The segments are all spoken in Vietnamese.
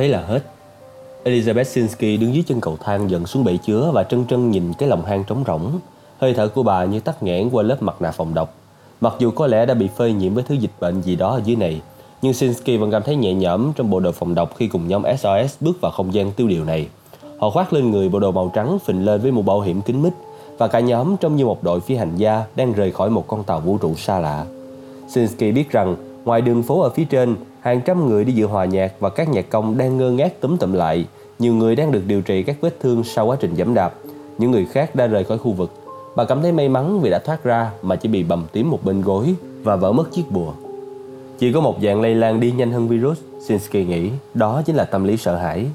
thế là hết. Elizabeth Sinsky đứng dưới chân cầu thang dần xuống bể chứa và trân trân nhìn cái lòng hang trống rỗng. Hơi thở của bà như tắt nghẽn qua lớp mặt nạ phòng độc. Mặc dù có lẽ đã bị phơi nhiễm với thứ dịch bệnh gì đó ở dưới này, nhưng Sinsky vẫn cảm thấy nhẹ nhõm trong bộ đồ phòng độc khi cùng nhóm SOS bước vào không gian tiêu điều này. Họ khoác lên người bộ đồ màu trắng phình lên với một bảo hiểm kính mít và cả nhóm trông như một đội phi hành gia đang rời khỏi một con tàu vũ trụ xa lạ. Sinsky biết rằng ngoài đường phố ở phía trên, hàng trăm người đi dự hòa nhạc và các nhạc công đang ngơ ngác túm tụm lại. Nhiều người đang được điều trị các vết thương sau quá trình giẫm đạp. Những người khác đã rời khỏi khu vực. Bà cảm thấy may mắn vì đã thoát ra mà chỉ bị bầm tím một bên gối và vỡ mất chiếc bùa. Chỉ có một dạng lây lan đi nhanh hơn virus, Sinsky nghĩ, đó chính là tâm lý sợ hãi.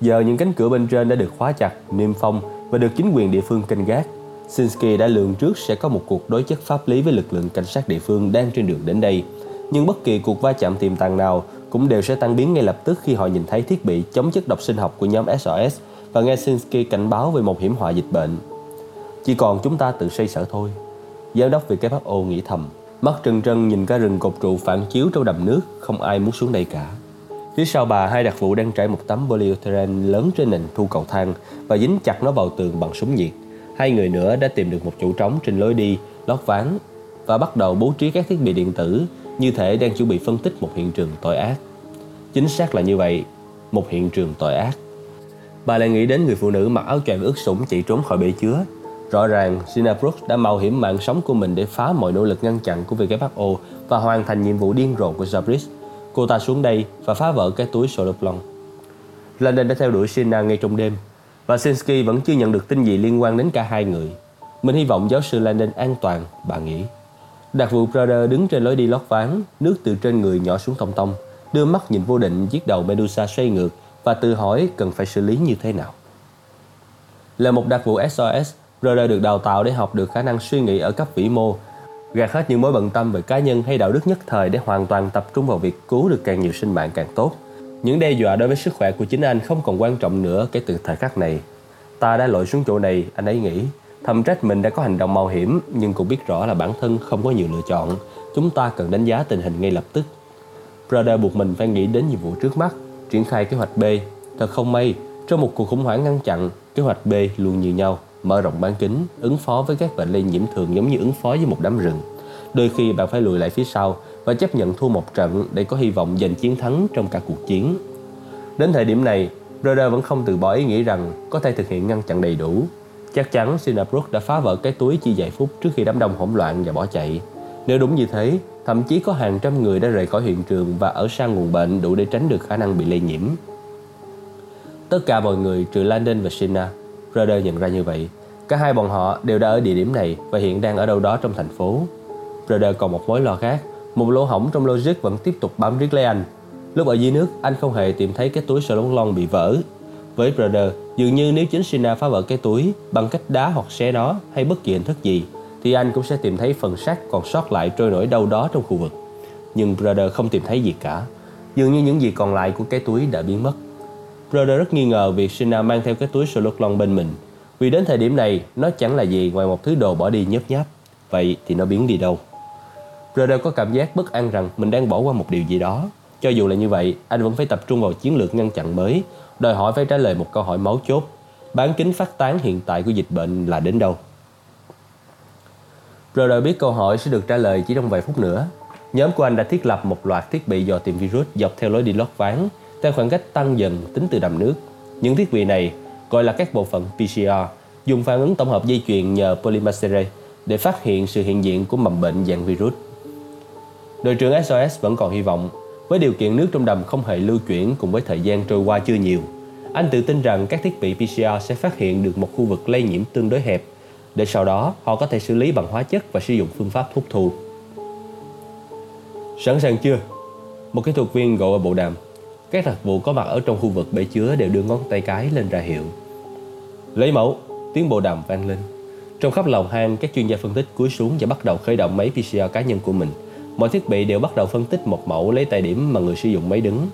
Giờ những cánh cửa bên trên đã được khóa chặt, niêm phong và được chính quyền địa phương canh gác. Sinsky đã lường trước sẽ có một cuộc đối chất pháp lý với lực lượng cảnh sát địa phương đang trên đường đến đây. Nhưng bất kỳ cuộc va chạm tiềm tàng nào cũng đều sẽ tan biến ngay lập tức khi họ nhìn thấy thiết bị chống chất độc sinh học của nhóm SOS và nghe Sinsky cảnh báo về một hiểm họa dịch bệnh. Chỉ còn chúng ta tự xây sở thôi. Giám đốc WHO nghĩ thầm, mắt trừng trân nhìn cả rừng cột trụ phản chiếu trong đầm nước, không ai muốn xuống đây cả. Phía sau bà, hai đặc vụ đang trải một tấm polyethylene lớn trên nền thu cầu thang và dính chặt nó vào tường bằng súng nhiệt. Hai người nữa đã tìm được một chỗ trống trên lối đi, lót ván và bắt đầu bố trí các thiết bị điện tử như thể đang chuẩn bị phân tích một hiện trường tội ác. Chính xác là như vậy, một hiện trường tội ác. Bà lại nghĩ đến người phụ nữ mặc áo choàng ướt sũng chạy trốn khỏi bể chứa. Rõ ràng, Sina Brooks đã mạo hiểm mạng sống của mình để phá mọi nỗ lực ngăn chặn của WHO và hoàn thành nhiệm vụ điên rồ của Zabris. Cô ta xuống đây và phá vỡ cái túi Soloplon. London đã theo đuổi Sina ngay trong đêm và Sinsky vẫn chưa nhận được tin gì liên quan đến cả hai người. Mình hy vọng giáo sư Landon an toàn, bà nghĩ. Đặc vụ Prada đứng trên lối đi lót ván, nước từ trên người nhỏ xuống tông tông, đưa mắt nhìn vô định chiếc đầu Medusa xoay ngược và tự hỏi cần phải xử lý như thế nào. Là một đặc vụ SOS, Prada được đào tạo để học được khả năng suy nghĩ ở cấp vĩ mô, gạt hết những mối bận tâm về cá nhân hay đạo đức nhất thời để hoàn toàn tập trung vào việc cứu được càng nhiều sinh mạng càng tốt. Những đe dọa đối với sức khỏe của chính anh không còn quan trọng nữa kể từ thời khắc này. Ta đã lội xuống chỗ này, anh ấy nghĩ. Thầm trách mình đã có hành động mạo hiểm nhưng cũng biết rõ là bản thân không có nhiều lựa chọn. Chúng ta cần đánh giá tình hình ngay lập tức. Brother buộc mình phải nghĩ đến nhiệm vụ trước mắt, triển khai kế hoạch B. Thật không may, trong một cuộc khủng hoảng ngăn chặn, kế hoạch B luôn như nhau, mở rộng bán kính, ứng phó với các bệnh lây nhiễm thường giống như ứng phó với một đám rừng. Đôi khi bạn phải lùi lại phía sau và chấp nhận thua một trận để có hy vọng giành chiến thắng trong cả cuộc chiến. Đến thời điểm này, Rhoda vẫn không từ bỏ ý nghĩ rằng có thể thực hiện ngăn chặn đầy đủ. Chắc chắn Sinabrook đã phá vỡ cái túi chỉ vài phút trước khi đám đông hỗn loạn và bỏ chạy. Nếu đúng như thế, thậm chí có hàng trăm người đã rời khỏi hiện trường và ở sang nguồn bệnh đủ để tránh được khả năng bị lây nhiễm. Tất cả mọi người trừ Landon và Sina, Rudder nhận ra như vậy. Cả hai bọn họ đều đã ở địa điểm này và hiện đang ở đâu đó trong thành phố. Rudder còn một mối lo khác một lỗ hổng trong logic vẫn tiếp tục bám riết lấy anh. Lúc ở dưới nước, anh không hề tìm thấy cái túi sờ lông bị vỡ. Với Rudder, dường như nếu chính Sina phá vỡ cái túi bằng cách đá hoặc xé nó hay bất kỳ hình thức gì, thì anh cũng sẽ tìm thấy phần sắt còn sót lại trôi nổi đâu đó trong khu vực. Nhưng Brother không tìm thấy gì cả. Dường như những gì còn lại của cái túi đã biến mất. Brother rất nghi ngờ việc Sina mang theo cái túi Soloclon bên mình. Vì đến thời điểm này, nó chẳng là gì ngoài một thứ đồ bỏ đi nhớp nháp. Vậy thì nó biến đi đâu? Brother có cảm giác bất an rằng mình đang bỏ qua một điều gì đó. Cho dù là như vậy, anh vẫn phải tập trung vào chiến lược ngăn chặn mới, đòi hỏi phải trả lời một câu hỏi máu chốt. Bán kính phát tán hiện tại của dịch bệnh là đến đâu? Rhoda biết câu hỏi sẽ được trả lời chỉ trong vài phút nữa. Nhóm của anh đã thiết lập một loạt thiết bị dò tìm virus dọc theo lối đi lót ván, theo khoảng cách tăng dần tính từ đầm nước. Những thiết bị này, gọi là các bộ phận PCR, dùng phản ứng tổng hợp dây chuyền nhờ polymerase để phát hiện sự hiện diện của mầm bệnh dạng virus. Đội trưởng SOS vẫn còn hy vọng, với điều kiện nước trong đầm không hề lưu chuyển cùng với thời gian trôi qua chưa nhiều. Anh tự tin rằng các thiết bị PCR sẽ phát hiện được một khu vực lây nhiễm tương đối hẹp, để sau đó họ có thể xử lý bằng hóa chất và sử dụng phương pháp hút thu. Sẵn sàng chưa? Một kỹ thuật viên gọi ở bộ đàm. Các đặc vụ có mặt ở trong khu vực bể chứa đều đưa ngón tay cái lên ra hiệu. Lấy mẫu, tiếng bộ đàm vang lên. Trong khắp lòng hang, các chuyên gia phân tích cúi xuống và bắt đầu khởi động máy PCR cá nhân của mình – Mọi thiết bị đều bắt đầu phân tích một mẫu lấy tại điểm mà người sử dụng máy đứng.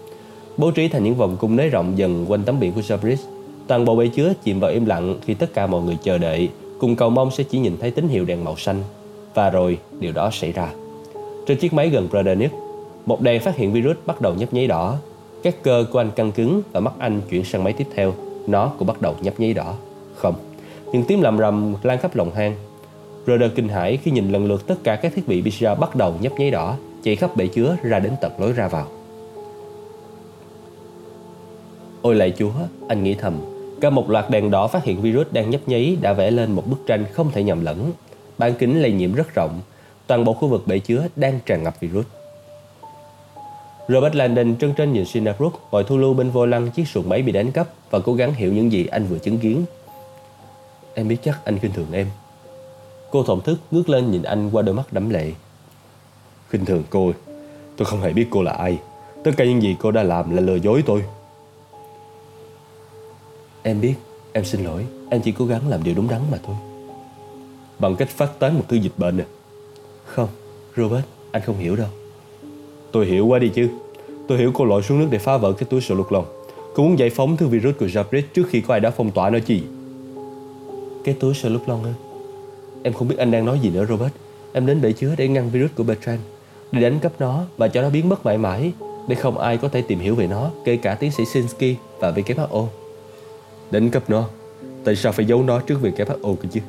Bố trí thành những vòng cung nới rộng dần quanh tấm biển của Sabris. Toàn bộ bể chứa chìm vào im lặng khi tất cả mọi người chờ đợi, cùng cầu mong sẽ chỉ nhìn thấy tín hiệu đèn màu xanh. Và rồi, điều đó xảy ra. Trên chiếc máy gần Brother một đèn phát hiện virus bắt đầu nhấp nháy đỏ. Các cơ của anh căng cứng và mắt anh chuyển sang máy tiếp theo. Nó cũng bắt đầu nhấp nháy đỏ. Không, những tiếng làm rầm lan khắp lòng hang. Roder kinh hãi khi nhìn lần lượt tất cả các thiết bị PCR bắt đầu nhấp nháy đỏ, chạy khắp bể chứa ra đến tận lối ra vào. Ôi lạy chúa, anh nghĩ thầm. Cả một loạt đèn đỏ phát hiện virus đang nhấp nháy đã vẽ lên một bức tranh không thể nhầm lẫn. Bán kính lây nhiễm rất rộng, toàn bộ khu vực bể chứa đang tràn ngập virus. Robert Landon trân trân nhìn Sinabrook ngồi thu lưu bên vô lăng chiếc xuồng máy bị đánh cắp và cố gắng hiểu những gì anh vừa chứng kiến. Em biết chắc anh khinh thường em. Cô thổn thức ngước lên nhìn anh qua đôi mắt đẫm lệ. Khinh thường cô, tôi không hề biết cô là ai. Tất cả những gì cô đã làm là lừa dối tôi. Em biết, em xin lỗi, em chỉ cố gắng làm điều đúng đắn mà thôi. Bằng cách phát tán một thứ dịch bệnh à? Không, Robert, anh không hiểu đâu. Tôi hiểu quá đi chứ. Tôi hiểu cô lội xuống nước để phá vỡ cái túi sổ lục lòng. Cô muốn giải phóng thứ virus của Jabrit trước khi có ai đó phong tỏa nó chi? Cái túi sổ lục lòng á? Em không biết anh đang nói gì nữa Robert. Em đến bể chứa để ngăn virus của Bertrand, để đánh cắp nó và cho nó biến mất mãi mãi, để không ai có thể tìm hiểu về nó, kể cả tiến sĩ Sinsky và WHO. Đánh cắp nó? Tại sao phải giấu nó trước WHO cơ chứ?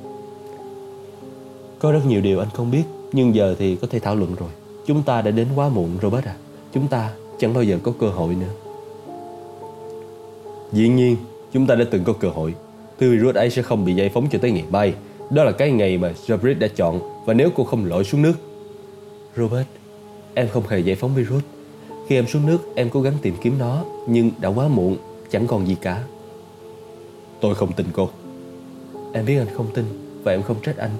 Có rất nhiều điều anh không biết, nhưng giờ thì có thể thảo luận rồi. Chúng ta đã đến quá muộn Robert à Chúng ta chẳng bao giờ có cơ hội nữa Dĩ nhiên Chúng ta đã từng có cơ hội Thứ virus ấy sẽ không bị giải phóng cho tới ngày mai đó là cái ngày mà Jabrit đã chọn Và nếu cô không lội xuống nước. Robert, Em không hề giải phóng virus. Khi em xuống nước, em cố gắng tìm kiếm nó, Nhưng đã quá muộn, Chẳng còn gì cả. Tôi không tin cô. Em biết anh không tin Và em không trách anh.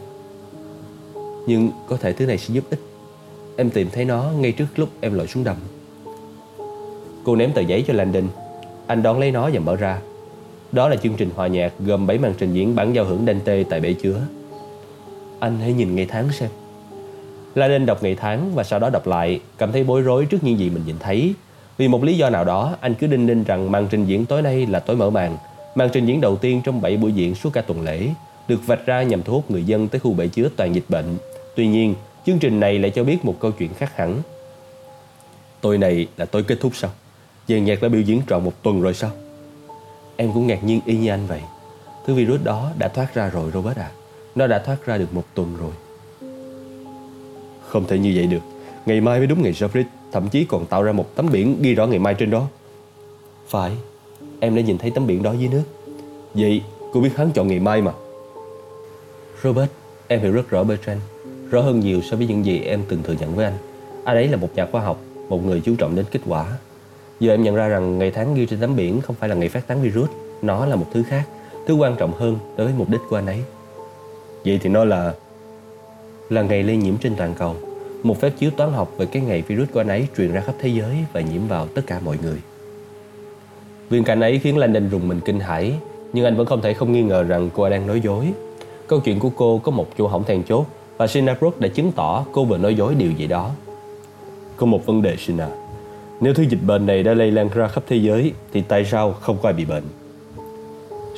Nhưng có thể thứ này sẽ giúp ích. Em tìm thấy nó ngay trước lúc em lội xuống đầm. Cô ném tờ giấy cho Landon. Anh đón lấy nó và mở ra. Đó là chương trình hòa nhạc gồm 7 màn trình diễn bản giao hưởng Dante tại bể chứa Anh hãy nhìn ngày tháng xem La Landon đọc ngày tháng và sau đó đọc lại, Cảm thấy bối rối trước những gì mình nhìn thấy Vì một lý do nào đó, anh cứ đinh ninh rằng màn trình diễn tối nay là tối mở màn Màn trình diễn đầu tiên trong 7 buổi diễn suốt cả tuần lễ, Được vạch ra nhằm thu hút người dân tới khu bể chứa toàn dịch bệnh Tuy nhiên, Chương trình này lại cho biết một câu chuyện khác hẳn. Tối này là tối kết thúc sao? Dàn nhạc đã biểu diễn trọn một tuần rồi sao? Em cũng ngạc nhiên y như anh vậy. Thứ virus đó đã thoát ra rồi Robert à. Nó đã thoát ra được một tuần rồi. Không thể như vậy được. Ngày mai mới đúng ngày Jeffrey thậm chí còn tạo ra một tấm biển ghi rõ ngày mai trên đó. Phải, em đã nhìn thấy tấm biển đó dưới nước. Vậy, cô biết hắn chọn ngày mai mà. Robert, em hiểu rất rõ Bertrand rõ hơn nhiều so với những gì em từng thừa nhận với anh. Anh ấy là một nhà khoa học, một người chú trọng đến kết quả. Giờ em nhận ra rằng ngày tháng ghi trên tấm biển không phải là ngày phát tán virus, nó là một thứ khác, thứ quan trọng hơn đối với mục đích của anh ấy. Vậy thì nó là là ngày lây nhiễm trên toàn cầu, một phép chiếu toán học về cái ngày virus của anh ấy truyền ra khắp thế giới và nhiễm vào tất cả mọi người. Viên cảnh ấy khiến Landon rùng mình kinh hãi, nhưng anh vẫn không thể không nghi ngờ rằng cô đang nói dối. Câu chuyện của cô có một chỗ hỏng then chốt và Sina Brooke đã chứng tỏ cô vừa nói dối điều gì đó. Có một vấn đề Sina. Nếu thứ dịch bệnh này đã lây lan ra khắp thế giới thì tại sao không có ai bị bệnh?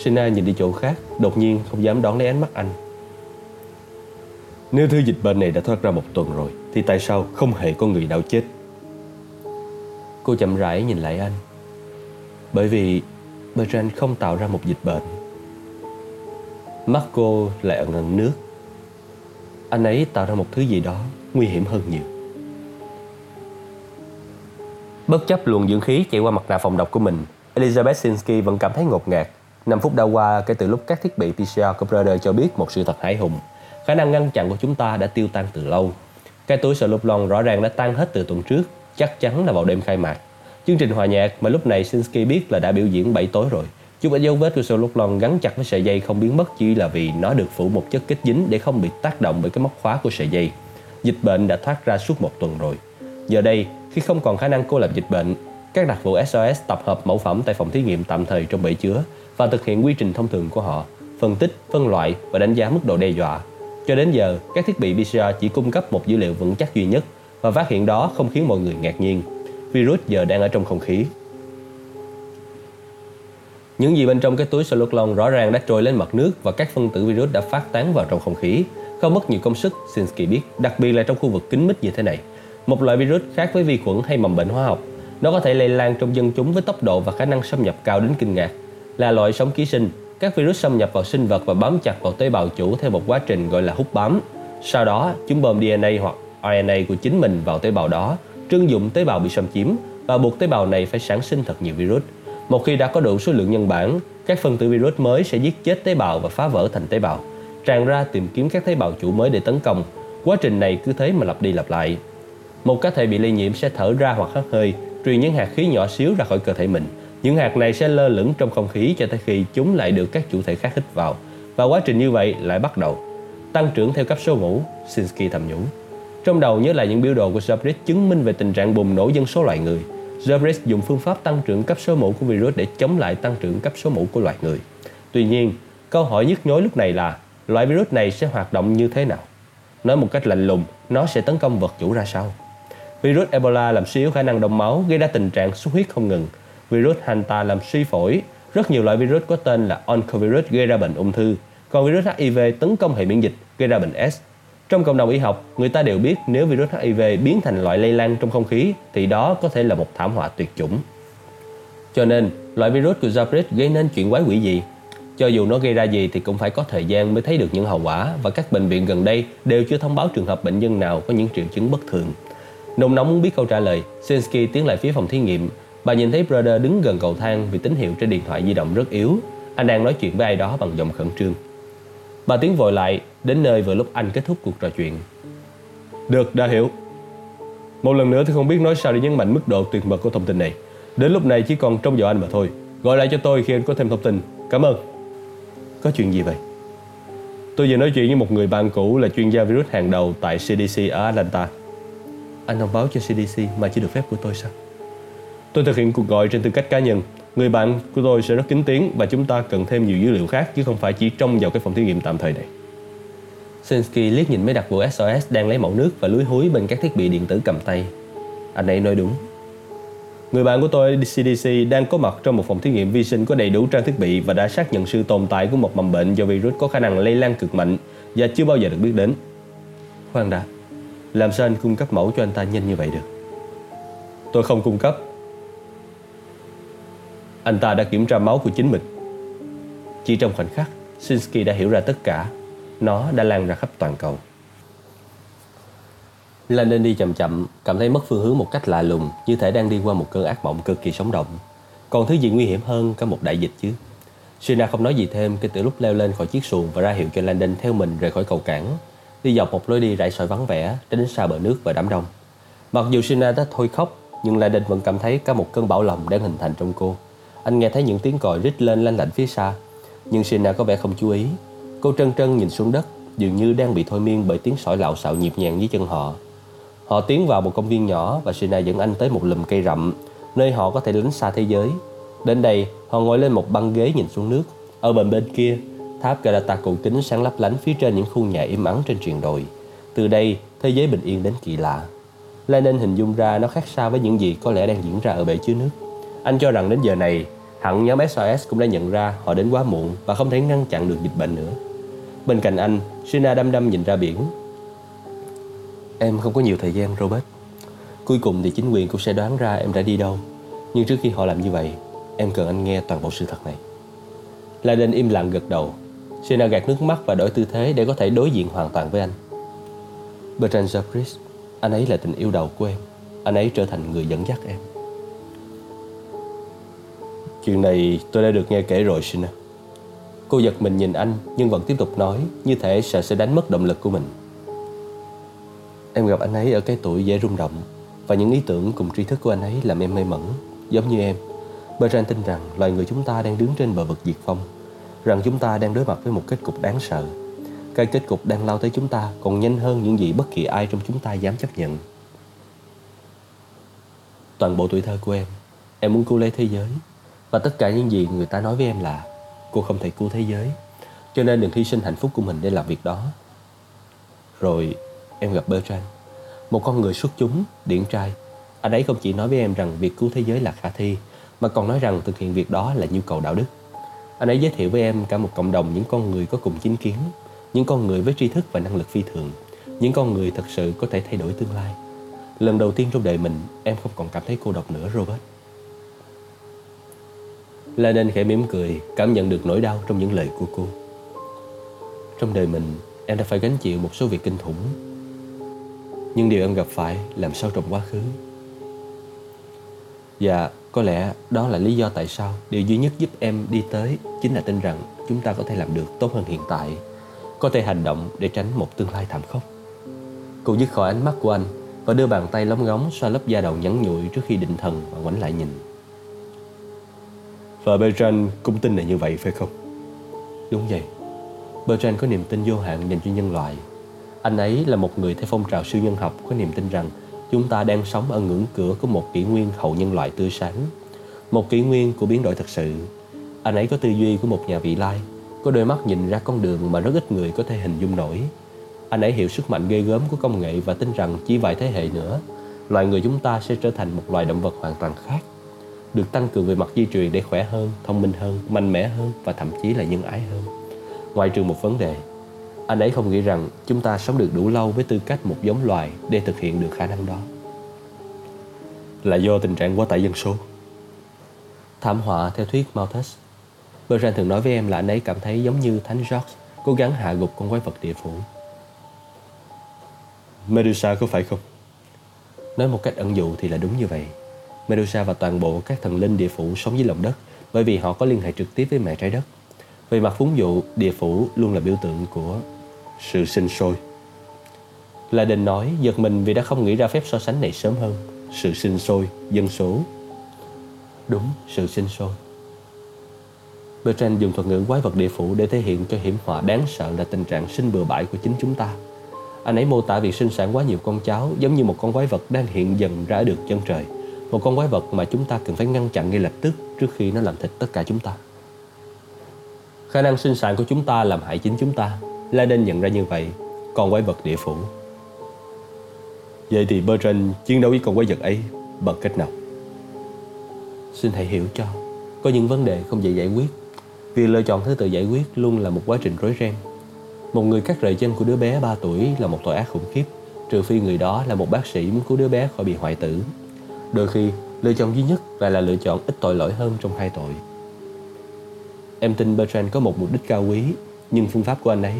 Sina nhìn đi chỗ khác, đột nhiên không dám đón lấy ánh mắt anh. Nếu thứ dịch bệnh này đã thoát ra một tuần rồi thì tại sao không hề có người nào chết? Cô chậm rãi nhìn lại anh. Bởi vì Bertrand không tạo ra một dịch bệnh. Mắt cô lại ẩn ẩn nước anh ấy tạo ra một thứ gì đó nguy hiểm hơn nhiều. Bất chấp luồng dưỡng khí chạy qua mặt nạ phòng độc của mình, Elizabeth Sinsky vẫn cảm thấy ngột ngạt. 5 phút đã qua kể từ lúc các thiết bị PCR của Brother cho biết một sự thật hãi hùng. Khả năng ngăn chặn của chúng ta đã tiêu tan từ lâu. Cái túi sợ lục lon rõ ràng đã tan hết từ tuần trước, chắc chắn là vào đêm khai mạc. Chương trình hòa nhạc mà lúc này Sinsky biết là đã biểu diễn 7 tối rồi. Chút ít dấu vết của sợi lục lon gắn chặt với sợi dây không biến mất chỉ là vì nó được phủ một chất kết dính để không bị tác động bởi cái móc khóa của sợi dây. Dịch bệnh đã thoát ra suốt một tuần rồi. Giờ đây, khi không còn khả năng cô lập dịch bệnh, các đặc vụ SOS tập hợp mẫu phẩm tại phòng thí nghiệm tạm thời trong bể chứa và thực hiện quy trình thông thường của họ, phân tích, phân loại và đánh giá mức độ đe dọa. Cho đến giờ, các thiết bị PCR chỉ cung cấp một dữ liệu vững chắc duy nhất và phát hiện đó không khiến mọi người ngạc nhiên. Virus giờ đang ở trong không khí những gì bên trong cái túi Soloclon rõ ràng đã trôi lên mặt nước và các phân tử virus đã phát tán vào trong không khí. Không mất nhiều công sức, Sinsky biết, đặc biệt là trong khu vực kín mít như thế này. Một loại virus khác với vi khuẩn hay mầm bệnh hóa học. Nó có thể lây lan trong dân chúng với tốc độ và khả năng xâm nhập cao đến kinh ngạc. Là loại sống ký sinh, các virus xâm nhập vào sinh vật và bám chặt vào tế bào chủ theo một quá trình gọi là hút bám. Sau đó, chúng bơm DNA hoặc RNA của chính mình vào tế bào đó, trưng dụng tế bào bị xâm chiếm và buộc tế bào này phải sản sinh thật nhiều virus. Một khi đã có đủ số lượng nhân bản, các phân tử virus mới sẽ giết chết tế bào và phá vỡ thành tế bào, tràn ra tìm kiếm các tế bào chủ mới để tấn công. Quá trình này cứ thế mà lặp đi lặp lại. Một cá thể bị lây nhiễm sẽ thở ra hoặc hắt hơi, truyền những hạt khí nhỏ xíu ra khỏi cơ thể mình. Những hạt này sẽ lơ lửng trong không khí cho tới khi chúng lại được các chủ thể khác hít vào. Và quá trình như vậy lại bắt đầu. Tăng trưởng theo cấp số mũ, Sinsky thầm nhủ. Trong đầu nhớ lại những biểu đồ của Zabrit chứng minh về tình trạng bùng nổ dân số loài người. Zabrit dùng phương pháp tăng trưởng cấp số mũ của virus để chống lại tăng trưởng cấp số mũ của loài người. Tuy nhiên, câu hỏi nhức nhối lúc này là loại virus này sẽ hoạt động như thế nào? Nói một cách lạnh lùng, nó sẽ tấn công vật chủ ra sao? Virus Ebola làm suy yếu khả năng đông máu, gây ra tình trạng xuất huyết không ngừng. Virus Hanta làm suy phổi. Rất nhiều loại virus có tên là oncovirus gây ra bệnh ung thư. Còn virus HIV tấn công hệ miễn dịch, gây ra bệnh S. Trong cộng đồng y học, người ta đều biết nếu virus HIV biến thành loại lây lan trong không khí thì đó có thể là một thảm họa tuyệt chủng. Cho nên, loại virus của Zabrit gây nên chuyện quái quỷ gì? Cho dù nó gây ra gì thì cũng phải có thời gian mới thấy được những hậu quả và các bệnh viện gần đây đều chưa thông báo trường hợp bệnh nhân nào có những triệu chứng bất thường. Nôn nóng muốn biết câu trả lời, Sensky tiến lại phía phòng thí nghiệm. Bà nhìn thấy Brother đứng gần cầu thang vì tín hiệu trên điện thoại di động rất yếu. Anh đang nói chuyện với ai đó bằng giọng khẩn trương. Bà tiến vội lại, đến nơi vừa lúc anh kết thúc cuộc trò chuyện. Được, đã hiểu. Một lần nữa thì không biết nói sao để nhấn mạnh mức độ tuyệt mật của thông tin này. Đến lúc này chỉ còn trong giờ anh mà thôi. Gọi lại cho tôi khi anh có thêm thông tin. Cảm ơn. Có chuyện gì vậy? Tôi vừa nói chuyện với một người bạn cũ là chuyên gia virus hàng đầu tại CDC ở Atlanta. Anh thông báo cho CDC mà chỉ được phép của tôi sao? Tôi thực hiện cuộc gọi trên tư cách cá nhân. Người bạn của tôi sẽ rất kín tiếng và chúng ta cần thêm nhiều dữ liệu khác chứ không phải chỉ trông vào cái phòng thí nghiệm tạm thời này. Sinsky liếc nhìn mấy đặc vụ SOS đang lấy mẫu nước và lúi húi bên các thiết bị điện tử cầm tay. Anh ấy nói đúng. Người bạn của tôi CDC đang có mặt trong một phòng thí nghiệm vi sinh có đầy đủ trang thiết bị và đã xác nhận sự tồn tại của một mầm bệnh do virus có khả năng lây lan cực mạnh và chưa bao giờ được biết đến. Khoan đã, làm sao anh cung cấp mẫu cho anh ta nhanh như vậy được? Tôi không cung cấp. Anh ta đã kiểm tra máu của chính mình. Chỉ trong khoảnh khắc, Shinsky đã hiểu ra tất cả. Nó đã lan ra khắp toàn cầu. Landon đi chậm chậm, cảm thấy mất phương hướng một cách lạ lùng, như thể đang đi qua một cơn ác mộng cực kỳ sống động. Còn thứ gì nguy hiểm hơn cả một đại dịch chứ? Sina không nói gì thêm kể từ lúc leo lên khỏi chiếc xuồng và ra hiệu cho Landon theo mình rời khỏi cầu cảng, đi dọc một lối đi rải sỏi vắng vẻ đến xa bờ nước và đám đông. Mặc dù Sina đã thôi khóc, nhưng Landon vẫn cảm thấy cả một cơn bão lòng đang hình thành trong cô. Anh nghe thấy những tiếng còi rít lên lanh lảnh phía xa, nhưng Sina có vẻ không chú ý. Cô trân trân nhìn xuống đất, dường như đang bị thôi miên bởi tiếng sỏi lạo xạo nhịp nhàng dưới chân họ. Họ tiến vào một công viên nhỏ và Sina dẫn anh tới một lùm cây rậm, nơi họ có thể lánh xa thế giới. Đến đây, họ ngồi lên một băng ghế nhìn xuống nước. Ở bên bên kia, tháp Galata cổ kính sáng lấp lánh phía trên những khu nhà im ắng trên triền đồi. Từ đây, thế giới bình yên đến kỳ lạ. Lenin hình dung ra nó khác xa với những gì có lẽ đang diễn ra ở bể chứa nước. Anh cho rằng đến giờ này, hẳn nhóm SOS cũng đã nhận ra họ đến quá muộn và không thể ngăn chặn được dịch bệnh nữa. Bên cạnh anh, Sina đăm đăm nhìn ra biển, Em không có nhiều thời gian Robert Cuối cùng thì chính quyền cũng sẽ đoán ra em đã đi đâu Nhưng trước khi họ làm như vậy Em cần anh nghe toàn bộ sự thật này Laden im lặng gật đầu Sena gạt nước mắt và đổi tư thế Để có thể đối diện hoàn toàn với anh. Bertrand Jacques Anh ấy là tình yêu đầu của em. Anh ấy trở thành người dẫn dắt em. Chuyện này tôi đã được nghe kể rồi, Sina. Cô giật mình nhìn anh Nhưng vẫn tiếp tục nói Như thể sợ sẽ đánh mất động lực của mình. Em gặp anh ấy ở cái tuổi dễ rung động Và những ý tưởng cùng tri thức của anh ấy làm em mê mẩn, Giống như em. Bertrand tin rằng loài người chúng ta đang đứng trên bờ vực diệt vong. Rằng chúng ta đang đối mặt với một kết cục đáng sợ. Cái kết cục đang lao tới chúng ta còn nhanh hơn những gì bất kỳ ai trong chúng ta dám chấp nhận. Toàn bộ tuổi thơ của em Em muốn cứu lấy thế giới. Và tất cả những gì người ta nói với em là Cô không thể cứu thế giới. Cho nên đừng hy sinh hạnh phúc của mình để làm việc đó. Rồi em gặp Bertrand. Một con người xuất chúng, điển trai. Anh ấy không chỉ nói với em rằng việc cứu thế giới là khả thi Mà còn nói rằng thực hiện việc đó là nhu cầu đạo đức. Anh ấy giới thiệu với em cả một cộng đồng những con người có cùng chính kiến Những con người với tri thức và năng lực phi thường Những con người thật sự có thể thay đổi tương lai lần đầu tiên trong đời mình em không còn cảm thấy cô độc nữa Robert. La nên khẽ mỉm cười, cảm nhận được nỗi đau trong những lời của cô. Trong đời mình, em đã phải gánh chịu một số việc kinh khủng. Nhưng điều em gặp phải làm sao trong quá khứ. Dạ có lẽ đó là lý do tại sao điều duy nhất giúp em đi tới chính là tin rằng chúng ta có thể làm được tốt hơn hiện tại, có thể hành động để tránh một tương lai thảm khốc. Cô dứt khỏi ánh mắt của anh và đưa bàn tay lóng ngóng xoa lớp da đầu nhẵn nhụi trước khi định thần và ngoảnh lại nhìn. Và Bertrand cũng tin là như vậy phải không? Đúng vậy. Bertrand có niềm tin vô hạn dành cho nhân loại. Anh ấy là một người theo phong trào siêu nhân học có niềm tin rằng chúng ta đang sống ở ngưỡng cửa của một kỷ nguyên hậu nhân loại tươi sáng. Một kỷ nguyên của biến đổi thật sự. Anh ấy có tư duy của một nhà vị lai, có đôi mắt nhìn ra con đường mà rất ít người có thể hình dung nổi. Anh ấy hiểu sức mạnh ghê gớm của công nghệ và tin rằng chỉ vài thế hệ nữa, loài người chúng ta sẽ trở thành một loài động vật hoàn toàn khác được tăng cường về mặt di truyền để khỏe hơn, thông minh hơn, mạnh mẽ hơn và thậm chí là nhân ái hơn. Ngoài trừ một vấn đề, anh ấy không nghĩ rằng chúng ta sống được đủ lâu với tư cách một giống loài để thực hiện được khả năng đó. Là do tình trạng quá tải dân số. Thảm họa theo thuyết Malthus. Bertrand thường nói với em là anh ấy cảm thấy giống như Thánh George cố gắng hạ gục con quái vật địa phủ. Medusa có phải không? Nói một cách ẩn dụ thì là đúng như vậy. Medusa và toàn bộ các thần linh địa phủ sống dưới lòng đất bởi vì họ có liên hệ trực tiếp với mẹ trái đất. Về mặt phúng dụ, địa phủ luôn là biểu tượng của sự sinh sôi. La Đình nói giật mình vì đã không nghĩ ra phép so sánh này sớm hơn. Sự sinh sôi, dân số. Đúng, sự sinh sôi. Bertrand dùng thuật ngữ quái vật địa phủ để thể hiện cho hiểm họa đáng sợ là tình trạng sinh bừa bãi của chính chúng ta. Anh ấy mô tả việc sinh sản quá nhiều con cháu giống như một con quái vật đang hiện dần ra được chân trời – một con quái vật mà chúng ta cần phải ngăn chặn ngay lập tức trước khi nó làm thịt tất cả chúng ta. Khả năng sinh sản của chúng ta làm hại chính chúng ta. La Đen nhận ra như vậy, con quái vật địa phủ. Vậy thì Bertrand chiến đấu với con quái vật ấy bằng cách nào? Xin hãy hiểu cho, có những vấn đề không dễ giải quyết. Việc lựa chọn thứ tự giải quyết luôn là một quá trình rối ren. Một người cắt rời chân của đứa bé 3 tuổi là một tội ác khủng khiếp, trừ phi người đó là một bác sĩ muốn cứu đứa bé khỏi bị hoại tử Đôi khi, lựa chọn duy nhất lại là lựa chọn ít tội lỗi hơn trong hai tội. Em tin Bertrand có một mục đích cao quý, nhưng phương pháp của anh ấy...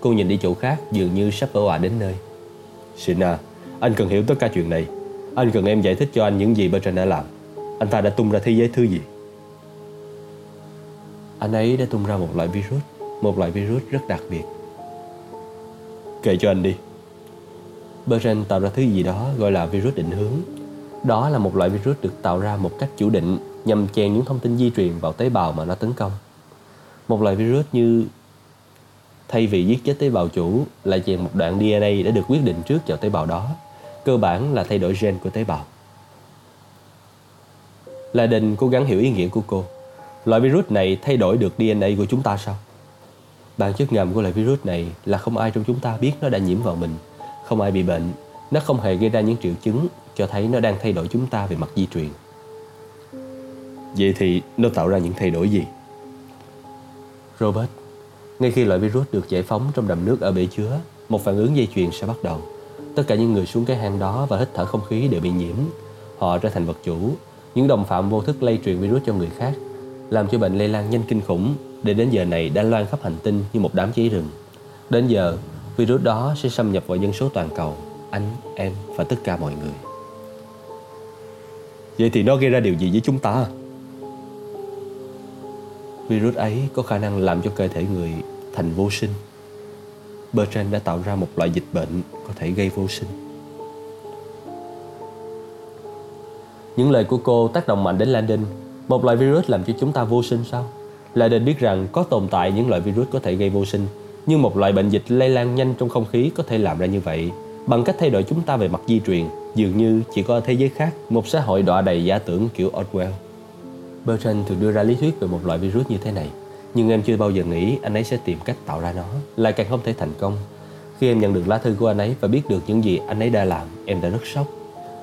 Cô nhìn đi chỗ khác dường như sắp vỡ òa đến nơi. Sina, anh cần hiểu tất cả chuyện này. Anh cần em giải thích cho anh những gì Bertrand đã làm. Anh ta đã tung ra thế giới thứ gì? Anh ấy đã tung ra một loại virus, một loại virus rất đặc biệt. Kể cho anh đi. Bertrand tạo ra thứ gì đó gọi là virus định hướng. Đó là một loại virus được tạo ra một cách chủ định nhằm chèn những thông tin di truyền vào tế bào mà nó tấn công. Một loại virus như thay vì giết chết tế bào chủ là chèn một đoạn DNA đã được quyết định trước vào tế bào đó. Cơ bản là thay đổi gen của tế bào. La Đình cố gắng hiểu ý nghĩa của cô. Loại virus này thay đổi được DNA của chúng ta sao? Bản chất ngầm của loại virus này là không ai trong chúng ta biết nó đã nhiễm vào mình không ai bị bệnh, nó không hề gây ra những triệu chứng cho thấy nó đang thay đổi chúng ta về mặt di truyền. Vậy thì nó tạo ra những thay đổi gì? Robert, ngay khi loại virus được giải phóng trong đầm nước ở bể chứa, một phản ứng dây chuyền sẽ bắt đầu. Tất cả những người xuống cái hang đó và hít thở không khí đều bị nhiễm. Họ trở thành vật chủ, những đồng phạm vô thức lây truyền virus cho người khác, làm cho bệnh lây lan nhanh kinh khủng, để đến giờ này đã loan khắp hành tinh như một đám cháy rừng. Đến giờ, Virus đó sẽ xâm nhập vào dân số toàn cầu, anh, em và tất cả mọi người. Vậy thì nó gây ra điều gì với chúng ta? Virus ấy có khả năng làm cho cơ thể người thành vô sinh. Bertrand đã tạo ra một loại dịch bệnh có thể gây vô sinh. Những lời của cô tác động mạnh đến Landon. Một loại virus làm cho chúng ta vô sinh sao? Landon biết rằng có tồn tại những loại virus có thể gây vô sinh, nhưng một loại bệnh dịch lây lan nhanh trong không khí có thể làm ra như vậy bằng cách thay đổi chúng ta về mặt di truyền, dường như chỉ có ở thế giới khác, một xã hội đọa đầy giả tưởng kiểu Orwell. Bertrand thường đưa ra lý thuyết về một loại virus như thế này. Nhưng em chưa bao giờ nghĩ anh ấy sẽ tìm cách tạo ra nó. Lại càng không thể thành công. Khi em nhận được lá thư của anh ấy và biết được những gì anh ấy đã làm em đã rất sốc.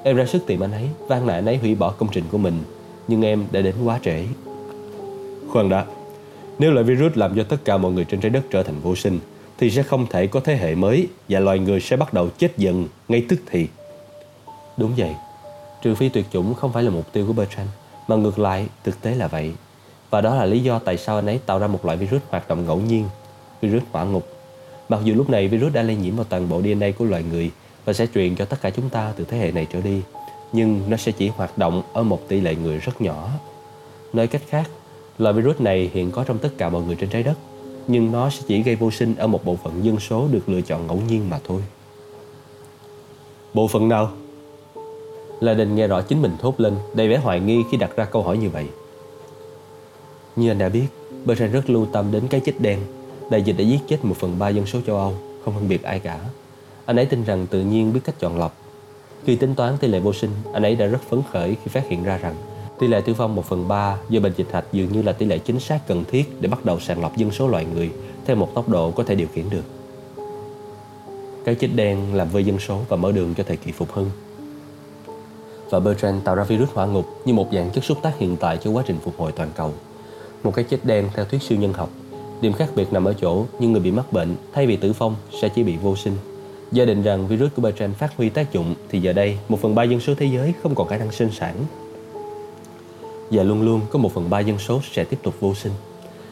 Em ra sức tìm anh ấy van nài anh ấy hủy bỏ công trình của mình. Nhưng em đã đến quá trễ. Khoan đã. Nếu loại virus làm cho tất cả mọi người trên trái đất trở thành vô sinh, thì sẽ không thể có thế hệ mới và loài người sẽ bắt đầu chết dần ngay tức thì. Đúng vậy, trừ phi tuyệt chủng không phải là mục tiêu của Bertrand, mà ngược lại thực tế là vậy. Và đó là lý do tại sao anh ấy tạo ra một loại virus hoạt động ngẫu nhiên, virus hỏa ngục. Mặc dù lúc này virus đã lây nhiễm vào toàn bộ DNA của loài người và sẽ truyền cho tất cả chúng ta từ thế hệ này trở đi, nhưng nó sẽ chỉ hoạt động ở một tỷ lệ người rất nhỏ. Nói cách khác, loại virus này hiện có trong tất cả mọi người trên trái đất, nhưng nó sẽ chỉ gây vô sinh ở một bộ phận dân số được lựa chọn ngẫu nhiên mà thôi. Bộ phận nào? La Đình nghe rõ chính mình thốt lên, đầy vẻ hoài nghi khi đặt ra câu hỏi như vậy. Như anh đã biết, Bertrand rất lưu tâm đến cái chết đen. Đại dịch đã giết chết một phần ba dân số châu Âu, không phân biệt ai cả. Anh ấy tin rằng tự nhiên biết cách chọn lọc. Khi tính toán tỷ lệ vô sinh, anh ấy đã rất phấn khởi khi phát hiện ra rằng tỷ lệ tử vong 1 phần 3 do bệnh dịch hạch dường như là tỷ lệ chính xác cần thiết để bắt đầu sàng lọc dân số loài người theo một tốc độ có thể điều khiển được. Cái chết đen làm vơi dân số và mở đường cho thời kỳ phục hưng. Và Bertrand tạo ra virus hỏa ngục như một dạng chất xúc tác hiện tại cho quá trình phục hồi toàn cầu. Một cái chết đen theo thuyết siêu nhân học. Điểm khác biệt nằm ở chỗ những người bị mắc bệnh thay vì tử vong sẽ chỉ bị vô sinh. Gia định rằng virus của Bertrand phát huy tác dụng thì giờ đây một phần ba dân số thế giới không còn khả năng sinh sản. Và luôn luôn có một phần ba dân số sẽ tiếp tục vô sinh.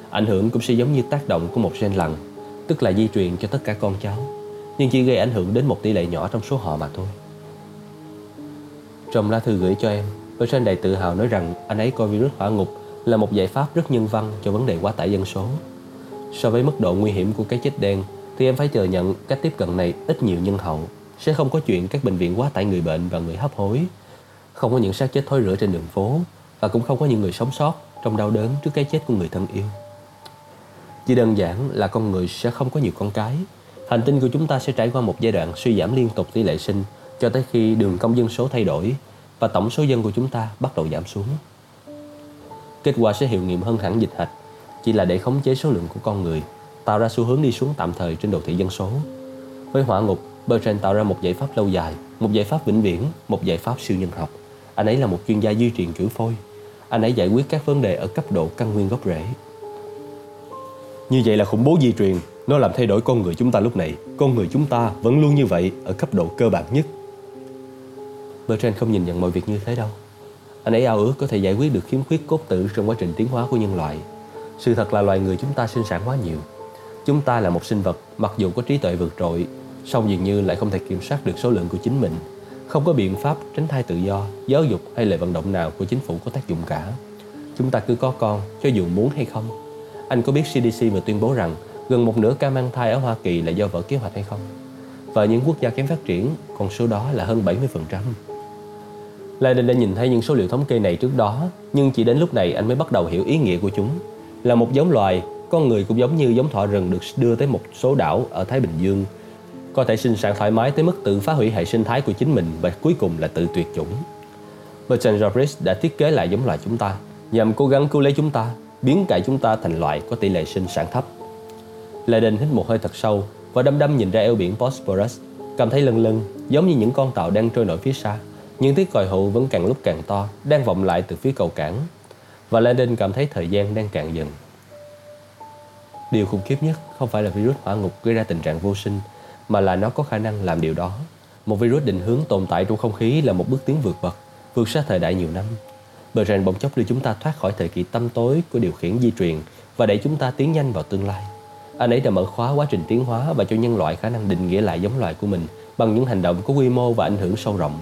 Ảnh hưởng cũng sẽ giống như tác động của một gen lằn, tức là di truyền cho tất cả con cháu, nhưng chỉ gây ảnh hưởng đến một tỷ lệ nhỏ trong số họ mà thôi. Trong lá thư gửi cho em, Bertrand đầy tự hào nói rằng anh ấy coi virus hỏa ngục là một giải pháp rất nhân văn cho vấn đề quá tải dân số. So với mức độ nguy hiểm của cái chết đen, thì em phải thừa nhận cách tiếp cận này ít nhiều nhân hậu. Sẽ không có chuyện các bệnh viện quá tải người bệnh và người hấp hối. Không có những xác chết thối rữa trên đường phố và cũng không có những người sống sót trong đau đớn trước cái chết của người thân yêu. Chỉ đơn giản là con người sẽ không có nhiều con cái. Hành tinh của chúng ta sẽ trải qua một giai đoạn suy giảm liên tục tỷ lệ sinh cho tới khi đường công dân số thay đổi và tổng số dân của chúng ta bắt đầu giảm xuống. Kết quả sẽ hiệu nghiệm hơn hẳn dịch hạch, chỉ là để khống chế số lượng của con người, tạo ra xu hướng đi xuống tạm thời trên đồ thị dân số. Với hỏa ngục, Bertrand tạo ra một giải pháp lâu dài, một giải pháp vĩnh viễn, một giải pháp siêu nhân học. Anh ấy là một chuyên gia di truyền kiểu phôi. Anh ấy giải quyết các vấn đề ở cấp độ căn nguyên gốc rễ. Như vậy là khủng bố di truyền, nó làm thay đổi con người chúng ta lúc này. Con người chúng ta vẫn luôn như vậy ở cấp độ cơ bản nhất. Bertrand không nhìn nhận mọi việc như thế đâu. Anh ấy ao ước có thể giải quyết được khiếm khuyết cốt tử trong quá trình tiến hóa của nhân loại. Sự thật là loài người chúng ta sinh sản quá nhiều. Chúng ta là một sinh vật mặc dù có trí tuệ vượt trội, song dường như lại không thể kiểm soát được số lượng của chính mình. Không có biện pháp tránh thai tự do, giáo dục hay lệ vận động nào của chính phủ có tác dụng cả. Chúng ta cứ có con, cho dù muốn hay không. Anh có biết CDC vừa tuyên bố rằng gần một nửa ca mang thai ở Hoa Kỳ là do vỡ kế hoạch hay không? Và những quốc gia kém phát triển, con số đó là hơn 70%. Lenin đã nhìn thấy những số liệu thống kê này trước đó, nhưng chỉ đến lúc này anh mới bắt đầu hiểu ý nghĩa của chúng. Là một giống loài, con người cũng giống như giống thỏ rừng được đưa tới một số đảo ở Thái Bình Dương, có thể sinh sản thoải mái tới mức tự phá hủy hệ sinh thái của chính mình và cuối cùng là tự tuyệt chủng. Bertrand Jarvis đã thiết kế lại giống loài chúng ta, nhằm cố gắng cứu lấy chúng ta, biến cải chúng ta thành loại có tỷ lệ sinh sản thấp. Lenin hít một hơi thật sâu và đăm đăm nhìn ra eo biển Bosporus, cảm thấy lân lân giống như những con tàu đang trôi nổi phía xa. Những tiếng còi hụ vẫn càng lúc càng to, đang vọng lại từ phía cầu cảng. Và Landon cảm thấy thời gian đang cạn dần. Điều khủng khiếp nhất không phải là virus hỏa ngục gây ra tình trạng vô sinh, mà là nó có khả năng làm điều đó. Một virus định hướng tồn tại trong không khí là một bước tiến vượt bậc, vượt xa thời đại nhiều năm. Bertrand bỗng chốc đưa chúng ta thoát khỏi thời kỳ tâm tối của điều khiển di truyền và đẩy chúng ta tiến nhanh vào tương lai. Anh ấy đã mở khóa quá trình tiến hóa và cho nhân loại khả năng định nghĩa lại giống loài của mình bằng những hành động có quy mô và ảnh hưởng sâu rộng.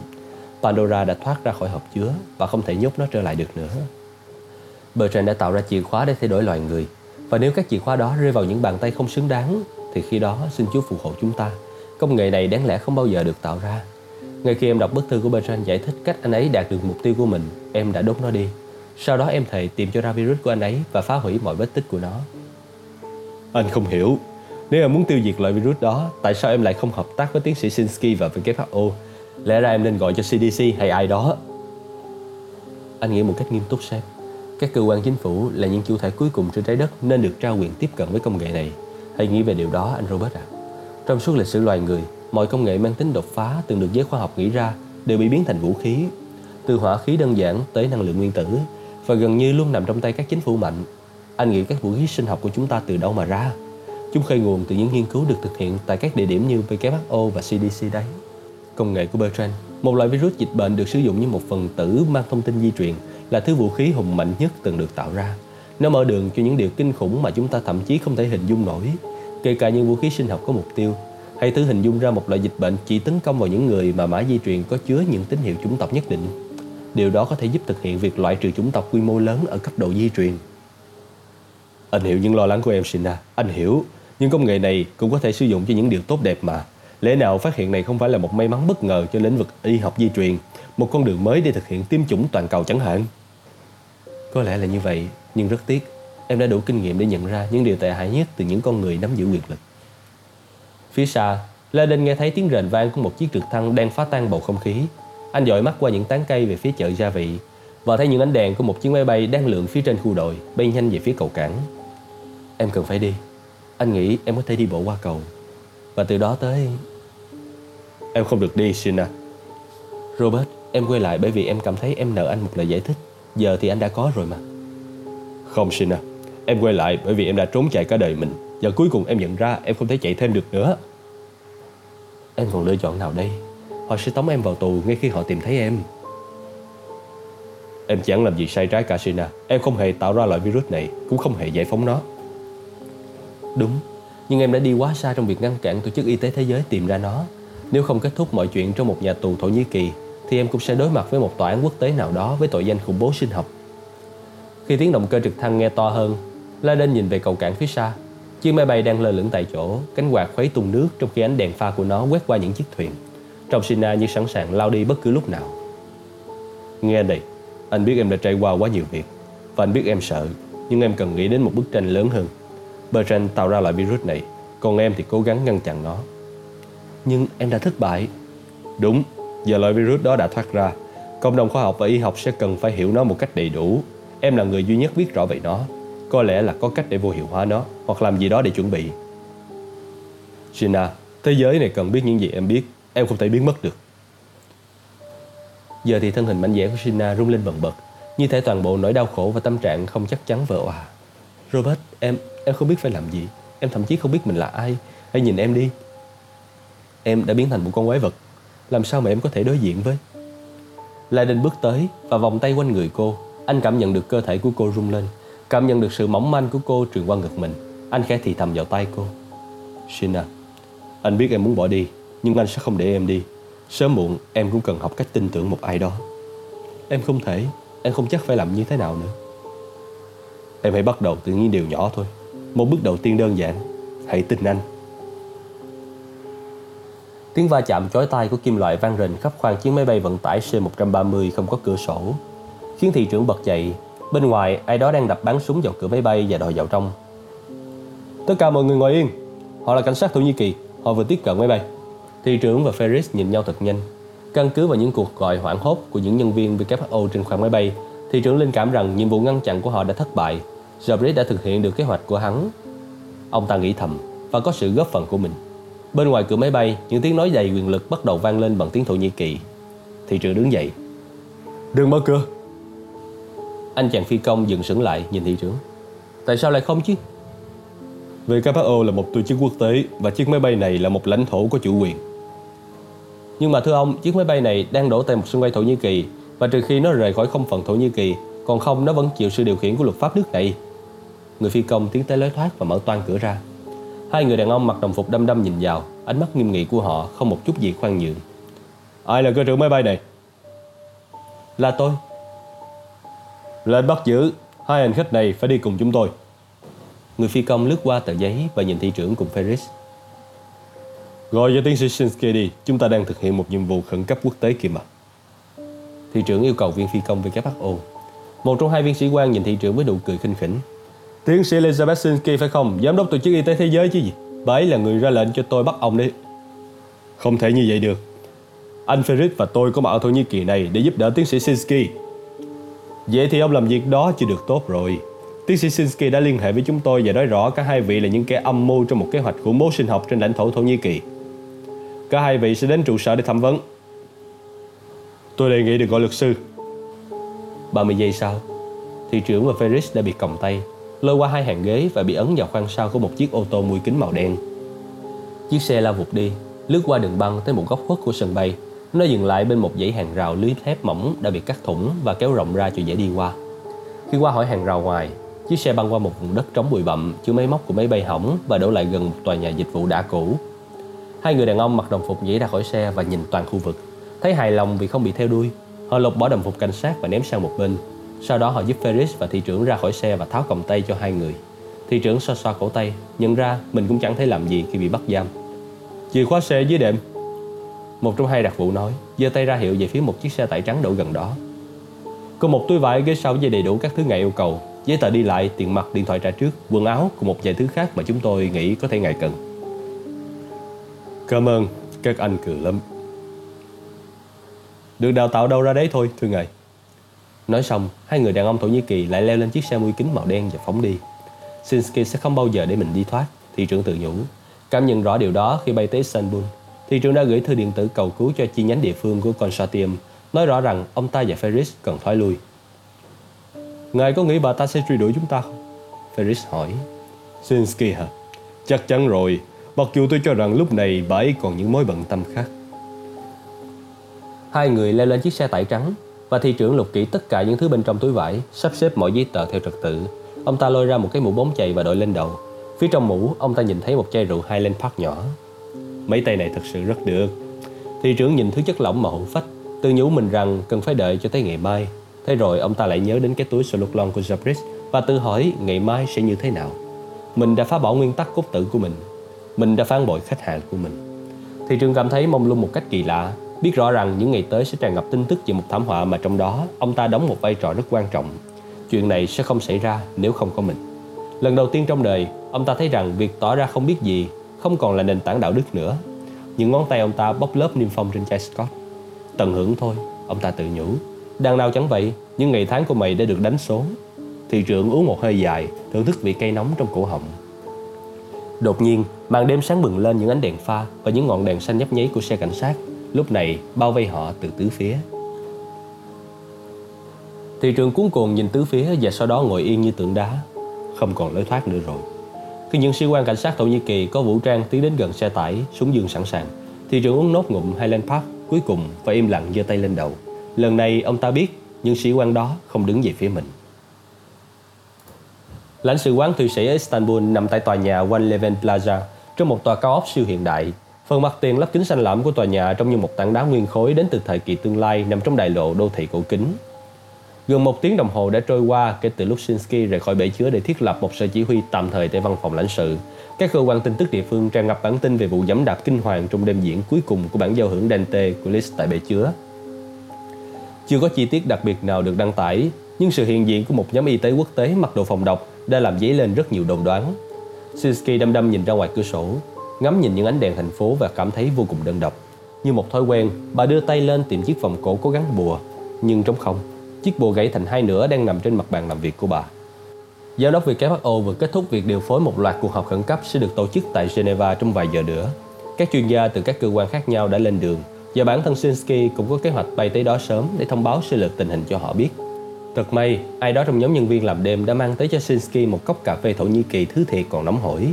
Pandora đã thoát ra khỏi hộp chứa và không thể nhốt nó trở lại được nữa. Bertrand đã tạo ra chìa khóa để thay đổi loài người và nếu các chìa khóa đó rơi vào những bàn tay không xứng đáng thì khi đó xin Chúa phù hộ chúng ta. Công nghệ này đáng lẽ không bao giờ được tạo ra. Ngay khi em đọc bức thư của Bertrand giải thích cách anh ấy đạt được mục tiêu của mình, em đã đốt nó đi. Sau đó em thề tìm cho ra virus của anh ấy và phá hủy mọi vết tích của nó. Anh không hiểu. Nếu em muốn tiêu diệt loại virus đó, tại sao em lại không hợp tác với tiến sĩ Sinsky và WHO Lẽ ra em nên gọi cho CDC hay ai đó. Anh nghĩ một cách nghiêm túc xem. Các cơ quan chính phủ là những chủ thể cuối cùng trên trái đất Nên được trao quyền tiếp cận với công nghệ này. Hãy nghĩ về điều đó, anh Robert ạ. À. Trong suốt lịch sử loài người, Mọi công nghệ mang tính đột phá, từng được giới khoa học nghĩ ra, Đều bị biến thành vũ khí. Từ hỏa khí đơn giản tới năng lượng nguyên tử, Và gần như luôn nằm trong tay các chính phủ mạnh. Anh nghĩ các vũ khí sinh học của chúng ta từ đâu mà ra? Chúng khơi nguồn từ những nghiên cứu được thực hiện tại các địa điểm như WHO và CDC đấy. Công nghệ của Bertrand, một loại virus dịch bệnh được sử dụng như một phần tử mang thông tin di truyền, là thứ vũ khí hùng mạnh nhất từng được tạo ra. Nó mở đường cho những điều kinh khủng mà chúng ta thậm chí không thể hình dung nổi, kể cả những vũ khí sinh học có mục tiêu. Hãy thử hình dung ra một loại dịch bệnh chỉ tấn công vào những người mà mã di truyền có chứa những tín hiệu chủng tộc nhất định. Điều đó có thể giúp thực hiện việc loại trừ chủng tộc quy mô lớn ở cấp độ di truyền. Anh hiểu những lo lắng của em Sina, anh hiểu. Nhưng công nghệ này cũng có thể sử dụng cho những điều tốt đẹp mà. Lẽ nào phát hiện này không phải là một may mắn bất ngờ cho lĩnh vực y học di truyền, một con đường mới để thực hiện tiêm chủng toàn cầu chẳng hạn? Có lẽ là như vậy, nhưng rất tiếc, em đã đủ kinh nghiệm để nhận ra những điều tệ hại nhất từ những con người nắm giữ quyền lực. Phía xa, La Đinh nghe thấy tiếng rền vang của một chiếc trực thăng đang phá tan bầu không khí. Anh dội mắt qua những tán cây về phía chợ gia vị và thấy những ánh đèn của một chiếc máy bay đang lượn phía trên khu đồi, bay nhanh về phía cầu cảng. Em cần phải đi. Anh nghĩ em có thể đi bộ qua cầu. Và từ đó tới... Em không được đi, Sina. Robert, em quay lại bởi vì em cảm thấy em nợ anh một lời giải thích. Giờ thì anh đã có rồi mà. Không, Sina. Em quay lại bởi vì em đã trốn chạy cả đời mình. Và cuối cùng em nhận ra em không thể chạy thêm được nữa. Em còn lựa chọn nào đây? Họ sẽ tống em vào tù ngay khi họ tìm thấy em. Em chẳng làm gì sai trái cả Sina. Em không hề tạo ra loại virus này, cũng không hề giải phóng nó. Đúng, nhưng em đã đi quá xa trong việc ngăn cản Tổ chức Y tế Thế giới tìm ra nó. Nếu không kết thúc mọi chuyện trong một nhà tù Thổ Nhĩ Kỳ, thì em cũng sẽ đối mặt với một tòa án quốc tế nào đó với tội danh khủng bố sinh học. Khi tiếng động cơ trực thăng nghe to hơn, Laden nhìn về cầu cảng phía xa. Chiếc máy bay đang lơ lửng tại chỗ, cánh quạt khuấy tung nước trong khi ánh đèn pha của nó quét qua những chiếc thuyền. Trong Sina như sẵn sàng lao đi bất cứ lúc nào. Nghe đây, anh biết em đã trải qua quá nhiều việc và anh biết em sợ, nhưng em cần nghĩ đến một bức tranh lớn hơn. Bertrand tạo ra loại virus này, còn em thì cố gắng ngăn chặn nó. Nhưng em đã thất bại. Đúng, giờ loại virus đó đã thoát ra. Cộng đồng khoa học và y học sẽ cần phải hiểu nó một cách đầy đủ. Em là người duy nhất biết rõ về nó. Có lẽ là có cách để vô hiệu hóa nó hoặc làm gì đó để chuẩn bị. Gina, thế giới này cần biết những gì em biết. Em không thể biến mất được. Giờ thì thân hình mạnh dẻ của Gina rung lên bần bật, như thể toàn bộ nỗi đau khổ và tâm trạng không chắc chắn vỡ òa. Robert, em em không biết phải làm gì. Em thậm chí không biết mình là ai. Hãy nhìn em đi. Em đã biến thành một con quái vật. Làm sao mà em có thể đối diện với? lai đình bước tới và vòng tay quanh người cô. Anh cảm nhận được cơ thể của cô rung lên. Cảm nhận được sự mỏng manh của cô truyền qua ngực mình. Anh khẽ thì thầm vào tay cô. Shina, anh biết em muốn bỏ đi, nhưng anh sẽ không để em đi. Sớm muộn em cũng cần học cách tin tưởng một ai đó. Em không thể, em không chắc phải làm như thế nào nữa. Em hãy bắt đầu từ những điều nhỏ thôi một bước đầu tiên đơn giản. Hãy tin anh. Tiếng va chạm chói tai của kim loại vang rền khắp khoang chiếc máy bay vận tải C-130 không có cửa sổ. Khiến thị trưởng bật dậy. Bên ngoài, ai đó đang đập bắn súng vào cửa máy bay và đòi vào trong. Tất cả mọi người ngồi yên. Họ là cảnh sát Thổ Nhĩ Kỳ. Họ vừa tiếp cận máy bay. Thị trưởng và Ferris nhìn nhau thật nhanh. Căn cứ vào những cuộc gọi hoảng hốt của những nhân viên WHO trên khoang máy bay, thị trưởng linh cảm rằng nhiệm vụ ngăn chặn của họ đã thất bại. Jabrit đã thực hiện được kế hoạch của hắn. Ông ta nghĩ thầm và có sự góp phần của mình. Bên ngoài cửa máy bay, những tiếng nói đầy quyền lực bắt đầu vang lên bằng tiếng Thổ Nhĩ Kỳ. Thị trưởng đứng dậy. Đừng mở cửa. Anh chàng phi công dừng sững lại nhìn thị trưởng. Tại sao lại không chứ? WHO là một tổ chức quốc tế và chiếc máy bay này là một lãnh thổ có chủ quyền. Nhưng mà thưa ông, chiếc máy bay này đang đổ tại một sân bay Thổ Nhĩ Kỳ và trừ khi nó rời khỏi không phận Thổ Nhĩ Kỳ, còn không nó vẫn chịu sự điều khiển của luật pháp nước này. Người phi công tiến tới lối thoát và mở toan cửa ra. Hai người đàn ông mặc đồng phục đăm đăm nhìn vào, ánh mắt nghiêm nghị của họ không một chút gì khoan nhượng. Ai là cơ trưởng máy bay này? Là tôi. Lên bắt giữ, hai hành khách này phải đi cùng chúng tôi. Người phi công lướt qua tờ giấy và nhìn thị trưởng cùng Ferris. Gọi cho tiến sĩ Shinsky đi, chúng ta đang thực hiện một nhiệm vụ khẩn cấp quốc tế kìa mà. Thị trưởng yêu cầu viên phi công WHO. Một trong hai viên sĩ quan nhìn thị trưởng với nụ cười khinh khỉnh. Tiến sĩ Elizabeth Sinsky phải không? Giám đốc tổ chức y tế thế giới chứ gì? Bà ấy là người ra lệnh cho tôi bắt ông đi Không thể như vậy được. Anh Ferris và tôi có mặt ở Thổ Nhĩ Kỳ này để giúp đỡ tiến sĩ Sinsky. Vậy thì ông làm việc đó chưa được tốt rồi. Tiến sĩ Sinsky đã liên hệ với chúng tôi và nói rõ cả hai vị là những kẻ âm mưu trong một kế hoạch khủng bố sinh học trên lãnh thổ Thổ Nhĩ Kỳ. Cả hai vị sẽ đến trụ sở để thẩm vấn. Tôi đề nghị được gọi luật sư 30 giây sau, Thị trưởng và Ferris đã bị còng tay lôi qua hai hàng ghế và bị ấn vào khoang sau của một chiếc ô tô mui kính màu đen. Chiếc xe lao vụt đi, lướt qua đường băng tới một góc khuất của sân bay. Nó dừng lại bên một dãy hàng rào lưới thép mỏng đã bị cắt thủng và kéo rộng ra cho dễ đi qua. Khi qua hỏi hàng rào ngoài, chiếc xe băng qua một vùng đất trống bụi bặm chứa máy móc của máy bay hỏng và đổ lại gần một tòa nhà dịch vụ đã cũ. Hai người đàn ông mặc đồng phục nhảy ra khỏi xe và nhìn toàn khu vực. Thấy hài lòng vì không bị theo đuôi, họ lột bỏ đồng phục cảnh sát và ném sang một bên. Sau đó họ giúp Ferris và thị trưởng ra khỏi xe và tháo còng tay cho hai người. Thị trưởng xoa xoa cổ tay, nhận ra mình cũng chẳng thể làm gì khi bị bắt giam. Chìa khóa xe dưới đệm. Một trong hai đặc vụ nói, giơ tay ra hiệu về phía một chiếc xe tải trắng đậu gần đó. Có một túi vải ghế sau với đầy đủ các thứ ngài yêu cầu, giấy tờ đi lại, tiền mặt, điện thoại trả trước, quần áo cùng một vài thứ khác mà chúng tôi nghĩ có thể ngài cần. Cảm ơn, các anh cười lắm. Được đào tạo đâu ra đấy thôi, thưa ngài. Nói xong, hai người đàn ông Thổ Nhĩ Kỳ lại leo lên chiếc xe mui kính màu đen và phóng đi. Sinsky sẽ không bao giờ để mình đi thoát, thị trưởng tự nhủ. Cảm nhận rõ điều đó khi bay tới Istanbul. Thị trưởng đã gửi thư điện tử cầu cứu cho chi nhánh địa phương của consortium, nói rõ rằng ông ta và Ferris cần thoái lui. Ngài có nghĩ bà ta sẽ truy đuổi chúng ta không? Ferris hỏi. Sinsky hả? Chắc chắn rồi, mặc dù tôi cho rằng lúc này bà ấy còn những mối bận tâm khác. Hai người leo lên chiếc xe tải trắng và thị trưởng lục kỹ tất cả những thứ bên trong túi vải, sắp xếp mọi giấy tờ theo trật tự. Ông ta lôi ra một cái mũ bóng chày và đội lên đầu. Phía trong mũ, ông ta nhìn thấy một chai rượu Highland Park nhỏ. Mấy tay này thật sự rất được. Thị trưởng nhìn thứ chất lỏng mà hữu phách, tự nhủ mình rằng cần phải đợi cho tới ngày mai. Thế rồi ông ta lại nhớ đến cái túi Soluklon của Jabris và tự hỏi ngày mai sẽ như thế nào. Mình đã phá bỏ nguyên tắc cốt tử của mình. Mình đã phản bội khách hàng của mình. Thị trường cảm thấy mông lung một cách kỳ lạ biết rõ rằng những ngày tới sẽ tràn ngập tin tức về một thảm họa mà trong đó ông ta đóng một vai trò rất quan trọng. Chuyện này sẽ không xảy ra nếu không có mình. Lần đầu tiên trong đời, ông ta thấy rằng việc tỏ ra không biết gì không còn là nền tảng đạo đức nữa. Những ngón tay ông ta bóc lớp niêm phong trên chai Scott. Tận hưởng thôi, ông ta tự nhủ. Đằng nào chẳng vậy, những ngày tháng của mày đã được đánh số. Thị trưởng uống một hơi dài, thưởng thức vị cây nóng trong cổ họng. Đột nhiên, màn đêm sáng bừng lên những ánh đèn pha và những ngọn đèn xanh nhấp nháy của xe cảnh sát lúc này bao vây họ từ tứ phía. Thị trường cuốn cuồng nhìn tứ phía và sau đó ngồi yên như tượng đá, không còn lối thoát nữa rồi. Khi những sĩ quan cảnh sát Thổ Nhĩ Kỳ có vũ trang tiến đến gần xe tải, súng dương sẵn sàng, thị trường uống nốt ngụm Highland Park cuối cùng và im lặng giơ tay lên đầu. Lần này ông ta biết những sĩ quan đó không đứng về phía mình. Lãnh sự quán Thụy Sĩ ở Istanbul nằm tại tòa nhà One Leven Plaza trong một tòa cao ốc siêu hiện đại Phần mặt tiền lắp kính xanh lãm của tòa nhà trông như một tảng đá nguyên khối đến từ thời kỳ tương lai nằm trong đại lộ đô thị cổ kính. Gần một tiếng đồng hồ đã trôi qua kể từ lúc Shinsky rời khỏi bể chứa để thiết lập một sở chỉ huy tạm thời tại văn phòng lãnh sự. Các cơ quan tin tức địa phương tràn ngập bản tin về vụ dẫm đạp kinh hoàng trong đêm diễn cuối cùng của bản giao hưởng Dante của Liszt tại bể chứa. Chưa có chi tiết đặc biệt nào được đăng tải, nhưng sự hiện diện của một nhóm y tế quốc tế mặc đồ phòng độc đã làm dấy lên rất nhiều đồn đoán. Shinsky đăm đăm nhìn ra ngoài cửa sổ, ngắm nhìn những ánh đèn thành phố và cảm thấy vô cùng đơn độc. Như một thói quen, bà đưa tay lên tìm chiếc vòng cổ có gắn bùa, nhưng trống không. Chiếc bùa gãy thành hai nửa đang nằm trên mặt bàn làm việc của bà. Giám đốc WHO vừa kết thúc việc điều phối một loạt cuộc họp khẩn cấp sẽ được tổ chức tại Geneva trong vài giờ nữa. Các chuyên gia từ các cơ quan khác nhau đã lên đường và bản thân Shinsky cũng có kế hoạch bay tới đó sớm để thông báo sơ lược tình hình cho họ biết. Thật may, ai đó trong nhóm nhân viên làm đêm đã mang tới cho Shinsky một cốc cà phê Thổ Nhĩ Kỳ thứ thiệt còn nóng hổi.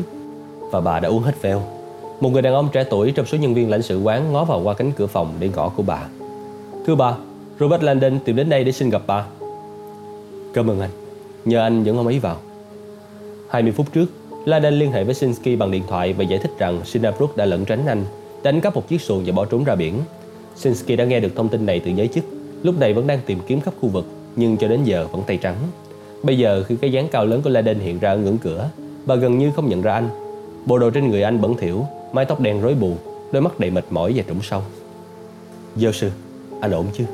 Và bà đã uống hết veo. Một người đàn ông trẻ tuổi trong số nhân viên lãnh sự quán ngó vào qua cánh cửa phòng để gõ của bà. Thưa bà, Robert Landon tìm đến đây để xin gặp bà. Cảm ơn anh. Nhờ anh dẫn ông ấy vào. 20 phút trước, Landon liên hệ với Sinsky bằng điện thoại và giải thích rằng Sinabrook đã lẩn tránh anh, đánh cắp một chiếc xuồng và bỏ trốn ra biển. Sinsky đã nghe được thông tin này từ giới chức, lúc này vẫn đang tìm kiếm khắp khu vực, nhưng cho đến giờ vẫn tay trắng. Bây giờ khi cái dáng cao lớn của Landon hiện ra ở ngưỡng cửa, bà gần như không nhận ra anh. Bộ đồ trên người anh bẩn thỉu, mái tóc đen rối bù, đôi mắt đầy mệt mỏi và trũng sâu. Giáo sư, anh ổn chứ?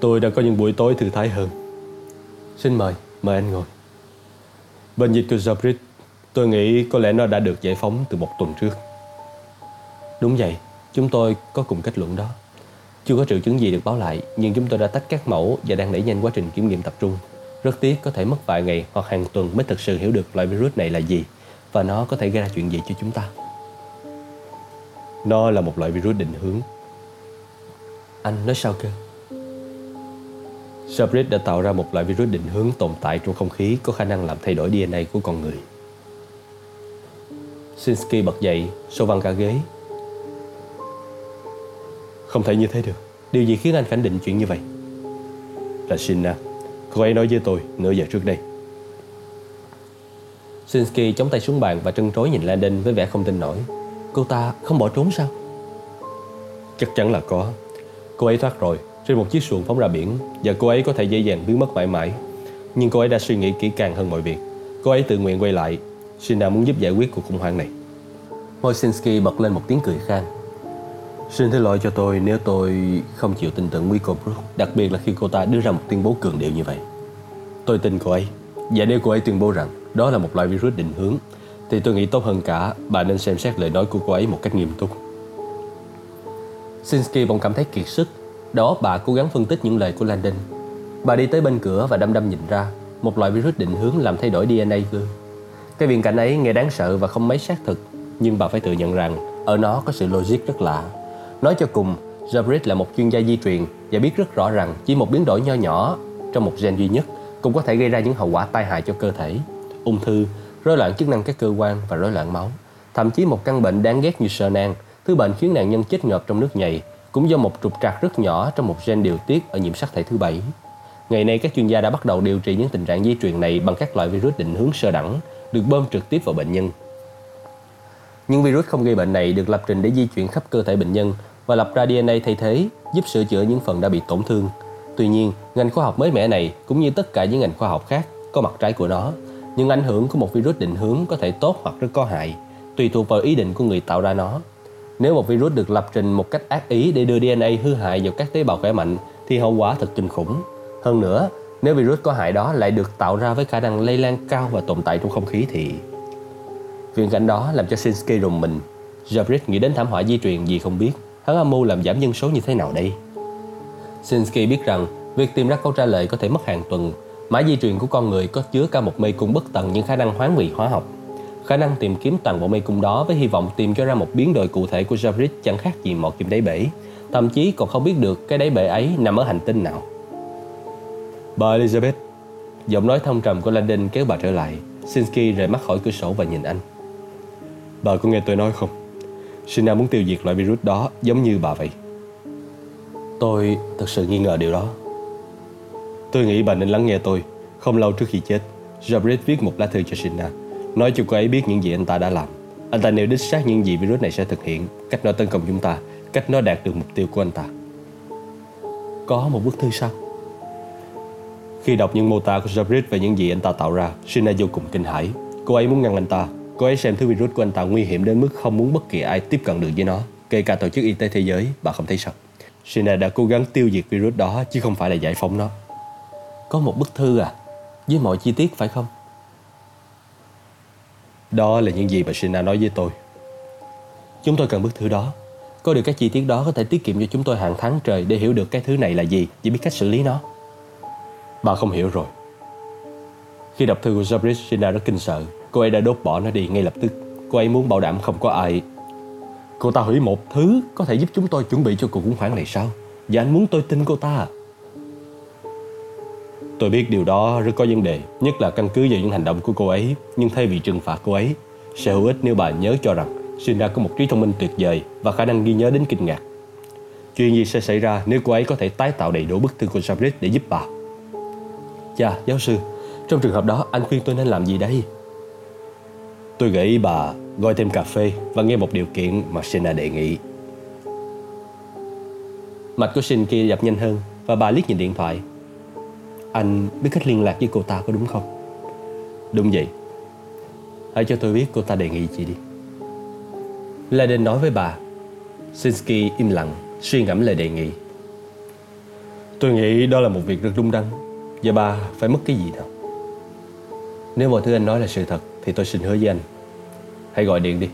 Tôi đã có những buổi tối thư thái hơn. Xin mời, mời anh ngồi. Bệnh dịch của Zabrit, tôi nghĩ có lẽ nó đã được giải phóng từ một tuần trước. Đúng vậy, chúng tôi có cùng kết luận đó. Chưa có triệu chứng gì được báo lại, nhưng chúng tôi đã tách các mẫu và đang đẩy nhanh quá trình kiểm nghiệm tập trung. Rất tiếc có thể mất vài ngày hoặc hàng tuần mới thực sự hiểu được loại virus này là gì và nó có thể gây ra chuyện gì cho chúng ta. Nó là một loại virus định hướng. Anh nói sao cơ? Sabrit đã tạo ra một loại virus định hướng tồn tại trong không khí có khả năng làm thay đổi DNA của con người. Sinsky bật dậy, sâu văng cả ghế. Không thể như thế được. Điều gì khiến anh khẳng định chuyện như vậy? Là Shinna. Cô ấy nói với tôi nửa giờ trước đây. Sinsky chống tay xuống bàn và trân trối nhìn Landon với vẻ không tin nổi. Cô ta không bỏ trốn sao? Chắc chắn là có. Cô ấy thoát rồi, trên một chiếc xuồng phóng ra biển và cô ấy có thể dễ dàng biến mất mãi mãi. Nhưng cô ấy đã suy nghĩ kỹ càng hơn mọi việc. Cô ấy tự nguyện quay lại. Shinna muốn giúp giải quyết cuộc khủng hoảng này. Moisinski bật lên một tiếng cười khan. Xin thứ lỗi cho tôi nếu tôi không chịu tin tưởng Miko Brook, đặc biệt là khi cô ta đưa ra một tuyên bố cường điệu như vậy. Tôi tin cô ấy, và nếu cô ấy tuyên bố rằng đó là một loại virus định hướng, thì tôi nghĩ tốt hơn cả bà nên xem xét lời nói của cô ấy một cách nghiêm túc. Sinsky bỗng cảm thấy kiệt sức. Đó bà cố gắng phân tích những lời của Landon. Bà đi tới bên cửa và đăm đăm nhìn ra Một loại virus định hướng làm thay đổi DNA cơ. Cái viễn cảnh ấy nghe đáng sợ và không mấy xác thực Nhưng bà phải tự nhận rằng Ở nó có sự logic rất lạ. Nói cho cùng Jabrit là một chuyên gia di truyền Và biết rất rõ rằng chỉ một biến đổi nho nhỏ Trong một gen duy nhất cũng có thể gây ra những hậu quả tai hại cho cơ thể Ung thư, rối loạn chức năng các cơ quan và rối loạn máu Thậm chí một căn bệnh đáng ghét như sơ nang Thứ bệnh khiến nạn nhân chết ngợp trong nước nhầy cũng do một trục trặc rất nhỏ trong một gen điều tiết ở nhiễm sắc thể thứ bảy. Ngày nay các chuyên gia đã bắt đầu điều trị những tình trạng di truyền này bằng các loại virus định hướng sơ đẳng được bơm trực tiếp vào bệnh nhân. Những virus không gây bệnh này được lập trình để di chuyển khắp cơ thể bệnh nhân và lập ra DNA thay thế giúp sửa chữa những phần đã bị tổn thương. Tuy nhiên, ngành khoa học mới mẻ này cũng như tất cả những ngành khoa học khác có mặt trái của nó. Nhưng ảnh hưởng của một virus định hướng có thể tốt hoặc rất có hại, tùy thuộc vào ý định của người tạo ra nó. Nếu một virus được lập trình một cách ác ý để đưa DNA hư hại vào các tế bào khỏe mạnh thì hậu quả thật kinh khủng. Hơn nữa, nếu virus có hại đó lại được tạo ra với khả năng lây lan cao và tồn tại trong không khí thì... Viễn cảnh đó làm cho Sinsky rùng mình. Jabrit nghĩ đến thảm họa di truyền gì không biết. Hắn âm mưu làm giảm dân số như thế nào đây? Shinsky biết rằng việc tìm ra câu trả lời có thể mất hàng tuần. Mã di truyền của con người có chứa cả một mê cung bất tận những khả năng hoán vị hóa học khả năng tìm kiếm toàn bộ mê cung đó với hy vọng tìm cho ra một biến đổi cụ thể của Javrit chẳng khác gì một kim đáy bể, thậm chí còn không biết được cái đáy bể ấy nằm ở hành tinh nào. Bà Elizabeth, giọng nói thông trầm của Landon kéo bà trở lại. Sinsky rời mắt khỏi cửa sổ và nhìn anh. Bà có nghe tôi nói không? Sina muốn tiêu diệt loại virus đó giống như bà vậy. Tôi thật sự nghi ngờ điều đó. Tôi nghĩ bà nên lắng nghe tôi. Không lâu trước khi chết, Jabrit viết một lá thư cho Sina Nói cho cô ấy biết những gì anh ta đã làm. Anh ta nêu đích xác những gì virus này sẽ thực hiện Cách nó tấn công chúng ta Cách nó đạt được mục tiêu của anh ta. Có một bức thư sao? Khi đọc những mô tả của Jabrit về những gì anh ta tạo ra Shina vô cùng kinh hãi. Cô ấy muốn ngăn anh ta. Cô ấy xem thứ virus của anh ta nguy hiểm đến mức không muốn bất kỳ ai tiếp cận được với nó Kể cả Tổ chức Y tế Thế giới Bà không thấy sao? Shina đã cố gắng tiêu diệt virus đó Chứ không phải là giải phóng nó Có một bức thư à Với mọi chi tiết phải không đó là những gì bà Sina nói với tôi. Chúng tôi cần bức thư đó. Có được các chi tiết đó có thể tiết kiệm cho chúng tôi hàng tháng trời để hiểu được cái thứ này là gì và biết cách xử lý nó. Bà không hiểu rồi. Khi đọc thư của Zabris, Sina rất kinh sợ. Cô ấy đã đốt bỏ nó đi ngay lập tức. Cô ấy muốn bảo đảm không có ai. Cô ta hủy một thứ có thể giúp chúng tôi chuẩn bị cho cuộc khủng hoảng này sao? Và anh muốn tôi tin cô ta à? Tôi biết điều đó rất có vấn đề, nhất là căn cứ vào những hành động của cô ấy. Nhưng thay vì trừng phạt cô ấy, sẽ hữu ích nếu bà nhớ cho rằng Shinra có một trí thông minh tuyệt vời và khả năng ghi nhớ đến kinh ngạc. Chuyện gì sẽ xảy ra nếu cô ấy có thể tái tạo đầy đủ bức thư của Sabrit để giúp bà? Chà, giáo sư, trong trường hợp đó anh khuyên tôi nên làm gì đây? Tôi gợi ý bà gọi thêm cà phê và nghe một điều kiện mà Sina đề nghị. Mạch của Shin kia dập nhanh hơn và bà liếc nhìn điện thoại. Anh biết cách liên lạc với cô ta có đúng không? Đúng vậy. Hãy cho tôi biết cô ta đề nghị gì đi. Laden nói với bà. Sinsky im lặng, Suy ngẫm lời đề nghị. Tôi nghĩ đó là một việc rất đúng đắn Và bà phải mất cái gì đâu. Nếu mọi thứ anh nói là sự thật Thì tôi xin hứa với anh. Hãy gọi điện đi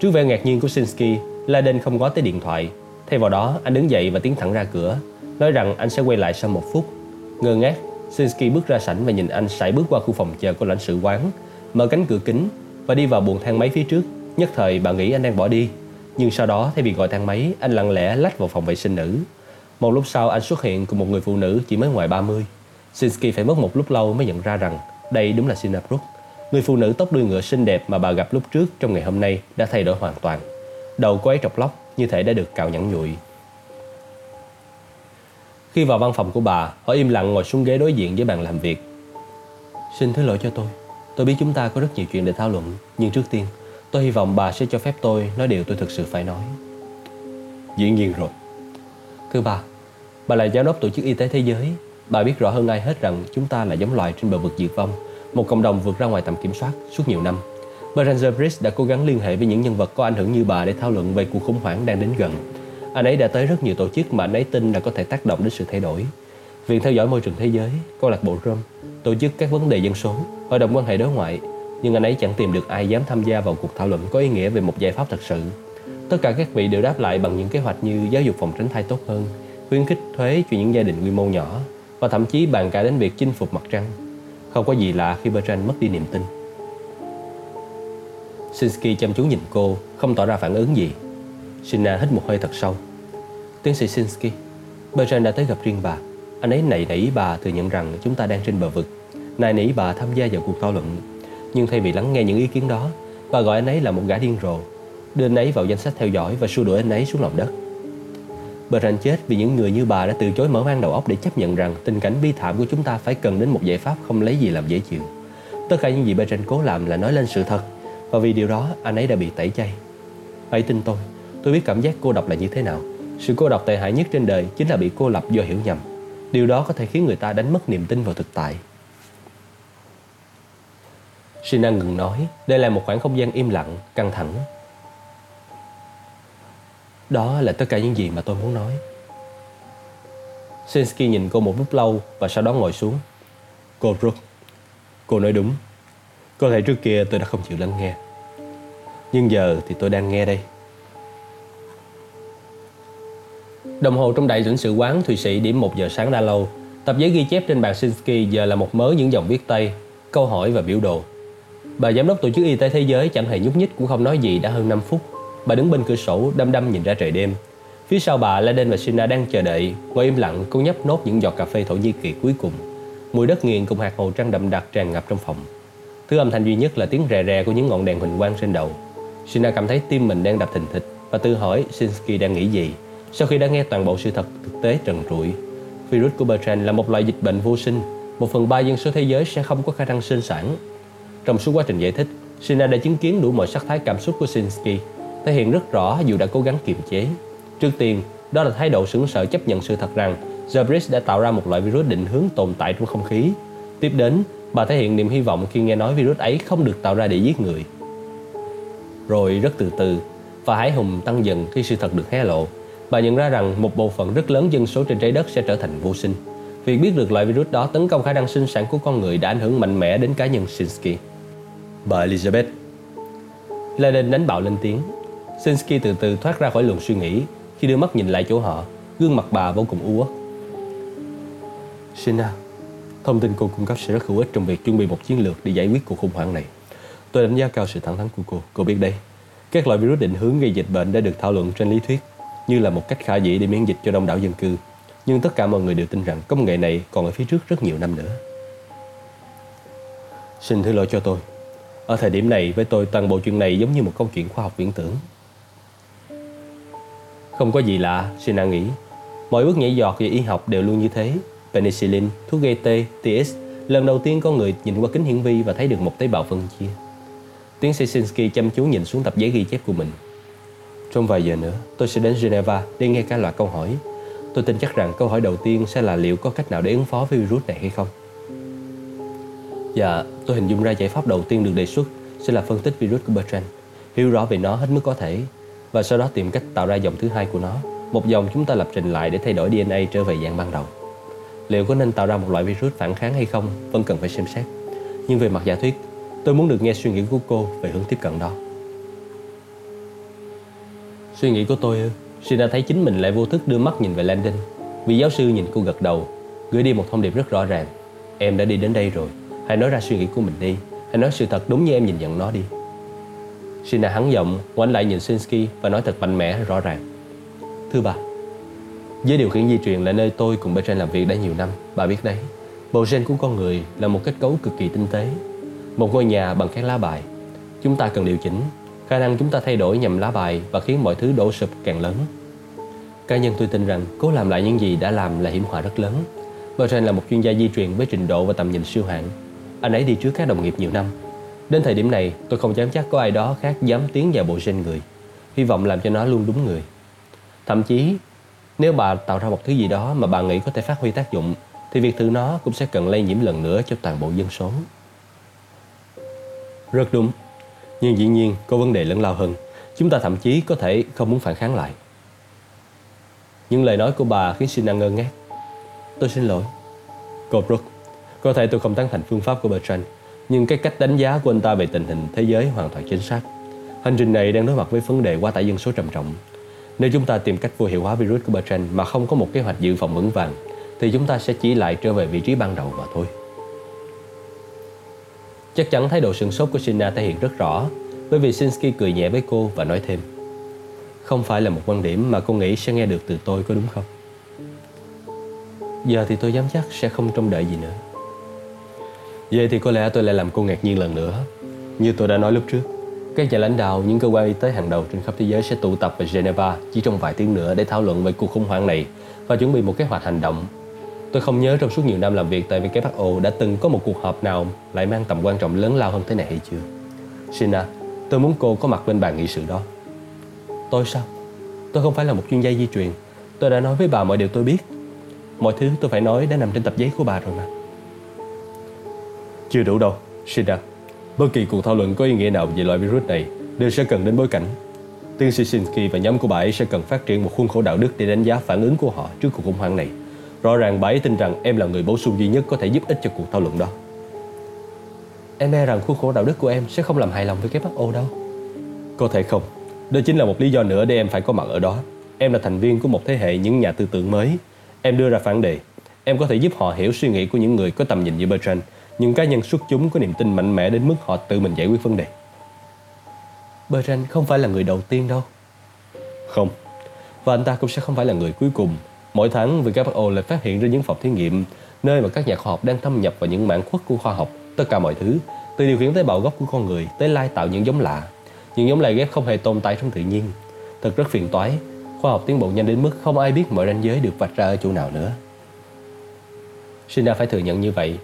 Trước vẻ ngạc nhiên của Sinsky Laden không có tới điện thoại Thay vào đó anh đứng dậy và tiến thẳng ra cửa nói rằng anh sẽ quay lại sau một phút. Ngơ ngác, Sinsky bước ra sảnh và nhìn anh sải bước qua khu phòng chờ của lãnh sự quán, mở cánh cửa kính và đi vào buồng thang máy phía trước. Nhất thời bà nghĩ anh đang bỏ đi, nhưng sau đó thay vì gọi thang máy, anh lặng lẽ lách vào phòng vệ sinh nữ. Một lúc sau anh xuất hiện cùng một người phụ nữ chỉ mới ngoài 30. Shinsky phải mất một lúc lâu mới nhận ra rằng đây đúng là Sina Người phụ nữ tóc đuôi ngựa xinh đẹp mà bà gặp lúc trước trong ngày hôm nay đã thay đổi hoàn toàn. Đầu cô ấy trọc lóc như thể đã được cạo nhẵn nhụi. Khi vào văn phòng của bà, họ im lặng ngồi xuống ghế đối diện với bàn làm việc. Xin thứ lỗi cho tôi. Tôi biết chúng ta có rất nhiều chuyện để thảo luận. Nhưng trước tiên, tôi hy vọng bà sẽ cho phép tôi nói điều tôi thực sự phải nói. Dĩ nhiên rồi. Thưa bà, bà là giám đốc Tổ chức Y tế Thế giới. Bà biết rõ hơn ai hết rằng chúng ta là giống loài trên bờ vực diệt vong, một cộng đồng vượt ra ngoài tầm kiểm soát suốt nhiều năm. Bertrand Bridge đã cố gắng liên hệ với những nhân vật có ảnh hưởng như bà để thảo luận về cuộc khủng hoảng đang đến gần. Anh ấy đã tới rất nhiều tổ chức mà anh ấy tin là có thể tác động đến sự thay đổi. Viện theo dõi môi trường thế giới, câu lạc bộ Rome, tổ chức các vấn đề dân số, hội đồng quan hệ đối ngoại, nhưng anh ấy chẳng tìm được ai dám tham gia vào cuộc thảo luận có ý nghĩa về một giải pháp thật sự. Tất cả các vị đều đáp lại bằng những kế hoạch như giáo dục phòng tránh thai tốt hơn, khuyến khích thuế cho những gia đình quy mô nhỏ và thậm chí bàn cả đến việc chinh phục mặt trăng. Không có gì lạ khi Bertrand mất đi niềm tin. Sinsky chăm chú nhìn cô, không tỏ ra phản ứng gì. Sina hít một hơi thật sâu. Tiến sĩ Sinsky, Bertrand đã tới gặp riêng bà. Anh ấy nảy nỉ bà thừa nhận rằng chúng ta đang trên bờ vực. Nài nỉ bà tham gia vào cuộc thảo luận. Nhưng thay vì lắng nghe những ý kiến đó, bà gọi anh ấy là một gã điên rồ, đưa anh ấy vào danh sách theo dõi và xua đuổi anh ấy xuống lòng đất. Bertrand chết vì những người như bà đã từ chối mở mang đầu óc để chấp nhận rằng tình cảnh bi thảm của chúng ta phải cần đến một giải pháp không lấy gì làm dễ chịu. Tất cả những gì Bertrand cố làm là nói lên sự thật và vì điều đó anh ấy đã bị tẩy chay. Hãy tin tôi, tôi biết cảm giác cô độc là như thế nào. Sự cô độc tệ hại nhất trên đời chính là bị cô lập do hiểu nhầm. Điều đó có thể khiến người ta đánh mất niềm tin vào thực tại. Sina ngừng nói, đây là một khoảng không gian im lặng, căng thẳng. Đó là tất cả những gì mà tôi muốn nói. Sinsky nhìn cô một lúc lâu và sau đó ngồi xuống. Cô Brooke, cô nói đúng. Có thể trước kia tôi đã không chịu lắng nghe. Nhưng giờ thì tôi đang nghe đây. Đồng hồ trong đại lãnh sự quán Thụy Sĩ điểm 1 giờ sáng đã lâu. Tập giấy ghi chép trên bàn Sinsky giờ là một mớ những dòng viết tay, câu hỏi và biểu đồ. Bà giám đốc Tổ chức Y tế Thế giới chẳng hề nhúc nhích cũng không nói gì đã hơn 5 phút. Bà đứng bên cửa sổ đăm đăm nhìn ra trời đêm. Phía sau bà, Laden và Sina đang chờ đợi. Ngồi im lặng, cô nhấp nốt những giọt cà phê Thổ Nhĩ Kỳ cuối cùng. Mùi đất nghiền cùng hạt màu trăng đậm đặc tràn ngập trong phòng. Thứ âm thanh duy nhất là tiếng rè rè của những ngọn đèn huỳnh quang trên đầu. Sina cảm thấy tim mình đang đập thình thịch và tự hỏi Sinsky đang nghĩ gì sau khi đã nghe toàn bộ sự thật thực tế trần trụi. Virus của Bertrand là một loại dịch bệnh vô sinh. Một phần ba dân số thế giới sẽ không có khả năng sinh sản. Trong suốt quá trình giải thích, Sina đã chứng kiến đủ mọi sắc thái cảm xúc của Sinsky, thể hiện rất rõ dù đã cố gắng kiềm chế. Trước tiên, đó là thái độ sững sờ chấp nhận sự thật rằng Zabris đã tạo ra một loại virus định hướng tồn tại trong không khí. Tiếp đến, bà thể hiện niềm hy vọng khi nghe nói virus ấy không được tạo ra để giết người. Rồi rất từ từ, và hải hùng tăng dần khi sự thật được hé lộ. Bà nhận ra rằng một bộ phận rất lớn dân số trên trái đất sẽ trở thành vô sinh. Việc biết được loại virus đó tấn công khả năng sinh sản của con người đã ảnh hưởng mạnh mẽ đến cá nhân Sinsky. Bà Elizabeth Lenin đánh bạo lên tiếng. Sinsky từ từ thoát ra khỏi luồng suy nghĩ khi đưa mắt nhìn lại chỗ họ, gương mặt bà vô cùng u uất. Shina, thông tin cô cung cấp sẽ rất hữu ích trong việc chuẩn bị một chiến lược để giải quyết cuộc khủng hoảng này. Tôi đánh giá cao sự thẳng thắn của cô. Cô biết đây, các loại virus định hướng gây dịch bệnh đã được thảo luận trên lý thuyết như là một cách khả dĩ để miễn dịch cho đông đảo dân cư. Nhưng tất cả mọi người đều tin rằng công nghệ này còn ở phía trước rất nhiều năm nữa. Xin thứ lỗi cho tôi. Ở thời điểm này với tôi toàn bộ chuyện này giống như một câu chuyện khoa học viễn tưởng. Không có gì lạ, Sina nghĩ. Mọi bước nhảy giọt về y học đều luôn như thế. Penicillin, thuốc gây tê, TS, Lần đầu tiên con người nhìn qua kính hiển vi và thấy được một tế bào phân chia. Tiến sĩ Sinsky chăm chú nhìn xuống tập giấy ghi chép của mình. Trong vài giờ nữa, tôi sẽ đến Geneva để nghe cả loạt câu hỏi. Tôi tin chắc rằng câu hỏi đầu tiên sẽ là liệu có cách nào để ứng phó với virus này hay không. Dạ, tôi hình dung ra giải pháp đầu tiên được đề xuất sẽ là phân tích virus của Bertrand, hiểu rõ về nó hết mức có thể, và sau đó tìm cách tạo ra dòng thứ hai của nó, một dòng chúng ta lập trình lại để thay đổi DNA trở về dạng ban đầu. Liệu có nên tạo ra một loại virus phản kháng hay không vẫn cần phải xem xét. Nhưng về mặt giả thuyết, tôi muốn được nghe suy nghĩ của cô về hướng tiếp cận đó. Suy nghĩ của tôi ư? Sina thấy chính mình lại vô thức đưa mắt nhìn về Landon. Vị giáo sư nhìn cô gật đầu, gửi đi một thông điệp rất rõ ràng. Em đã đi đến đây rồi, hãy nói ra suy nghĩ của mình đi. Hãy nói sự thật đúng như em nhìn nhận nó đi. Sina hắn giọng, ngoảnh lại nhìn Sinsky và nói thật mạnh mẽ rõ ràng. Thưa bà, Với điều khiển di truyền là nơi tôi cùng Bertrand làm việc đã nhiều năm, bà biết đấy. Bộ gen của con người là một kết cấu cực kỳ tinh tế. Một ngôi nhà bằng các lá bài. Chúng ta cần điều chỉnh. Khả năng chúng ta thay đổi nhằm lá bài và khiến mọi thứ đổ sụp càng lớn. Cá nhân tôi tin rằng cố làm lại những gì đã làm là hiểm họa rất lớn. Bertrand là một chuyên gia di truyền với trình độ và tầm nhìn siêu hạng. Anh ấy đi trước các đồng nghiệp nhiều năm. Đến thời điểm này, tôi không dám chắc có ai đó khác dám tiến vào bộ gen người. Hy vọng làm cho nó luôn đúng người. Thậm chí, nếu bà tạo ra một thứ gì đó mà bà nghĩ có thể phát huy tác dụng, thì việc thử nó cũng sẽ cần lây nhiễm lần nữa cho toàn bộ dân số. Rất đúng. Nhưng dĩ nhiên có vấn đề lớn lao hơn. Chúng ta thậm chí có thể không muốn phản kháng lại. Những lời nói của bà khiến Sina ngơ ngác. Tôi xin lỗi. Cô Brooke, có thể tôi không tán thành phương pháp của Bertrand, nhưng cái cách đánh giá của anh ta về tình hình thế giới hoàn toàn chính xác. Hành trình này đang đối mặt với vấn đề quá tải dân số trầm trọng. Nếu chúng ta tìm cách vô hiệu hóa virus của Bertrand mà không có một kế hoạch dự phòng vững vàng, thì chúng ta sẽ chỉ lại trở về vị trí ban đầu mà thôi. Chắc chắn thái độ sừng sốt của Sina thể hiện rất rõ, bởi vì Sinsky cười nhẹ với cô và nói thêm. Không phải là một quan điểm mà cô nghĩ sẽ nghe được từ tôi có đúng không? Giờ thì tôi dám chắc sẽ không trông đợi gì nữa. Vậy thì có lẽ tôi lại làm cô ngạc nhiên lần nữa. Như tôi đã nói lúc trước, các nhà lãnh đạo, những cơ quan y tế hàng đầu trên khắp thế giới sẽ tụ tập ở Geneva chỉ trong vài tiếng nữa để thảo luận về cuộc khủng hoảng này và chuẩn bị một kế hoạch hành động. Tôi không nhớ trong suốt nhiều năm làm việc tại WHO đã từng có một cuộc họp nào lại mang tầm quan trọng lớn lao hơn thế này hay chưa. Sina, tôi muốn cô có mặt bên bàn nghị sự đó. Tôi sao? Tôi không phải là một chuyên gia di truyền. Tôi đã nói với bà mọi điều tôi biết. Mọi thứ tôi phải nói đã nằm trên tập giấy của bà rồi mà. Chưa đủ đâu, Shida. Bất kỳ cuộc thảo luận có ý nghĩa nào về loại virus này đều sẽ cần đến bối cảnh. Tiến sĩ Shinsky và nhóm của bà ấy sẽ cần phát triển một khuôn khổ đạo đức để đánh giá phản ứng của họ trước cuộc khủng hoảng này. Rõ ràng bà ấy tin rằng em là người bổ sung duy nhất có thể giúp ích cho cuộc thảo luận đó. Em e rằng khuôn khổ đạo đức của em sẽ không làm hài lòng với cái WHO đâu. Có thể không. Đó chính là một lý do nữa để em phải có mặt ở đó. Em là thành viên của một thế hệ những nhà tư tưởng mới. Em đưa ra phản đề. Em có thể giúp họ hiểu suy nghĩ của những người có tầm nhìn như Bertrand những cá nhân xuất chúng có niềm tin mạnh mẽ đến mức họ tự mình giải quyết vấn đề. Bertrand không phải là người đầu tiên đâu. Không, và anh ta cũng sẽ không phải là người cuối cùng. Mỗi tháng WHO lại phát hiện ra những phòng thí nghiệm nơi mà các nhà khoa học đang thâm nhập vào những mảng khuất của khoa học, tất cả mọi thứ, từ điều khiển tế bào gốc của con người tới lai tạo những giống lạ. Những giống lai ghép không hề tồn tại trong tự nhiên. Thật rất phiền toái, khoa học tiến bộ nhanh đến mức không ai biết mọi ranh giới được vạch ra ở chỗ nào nữa. Sina phải thừa nhận như vậy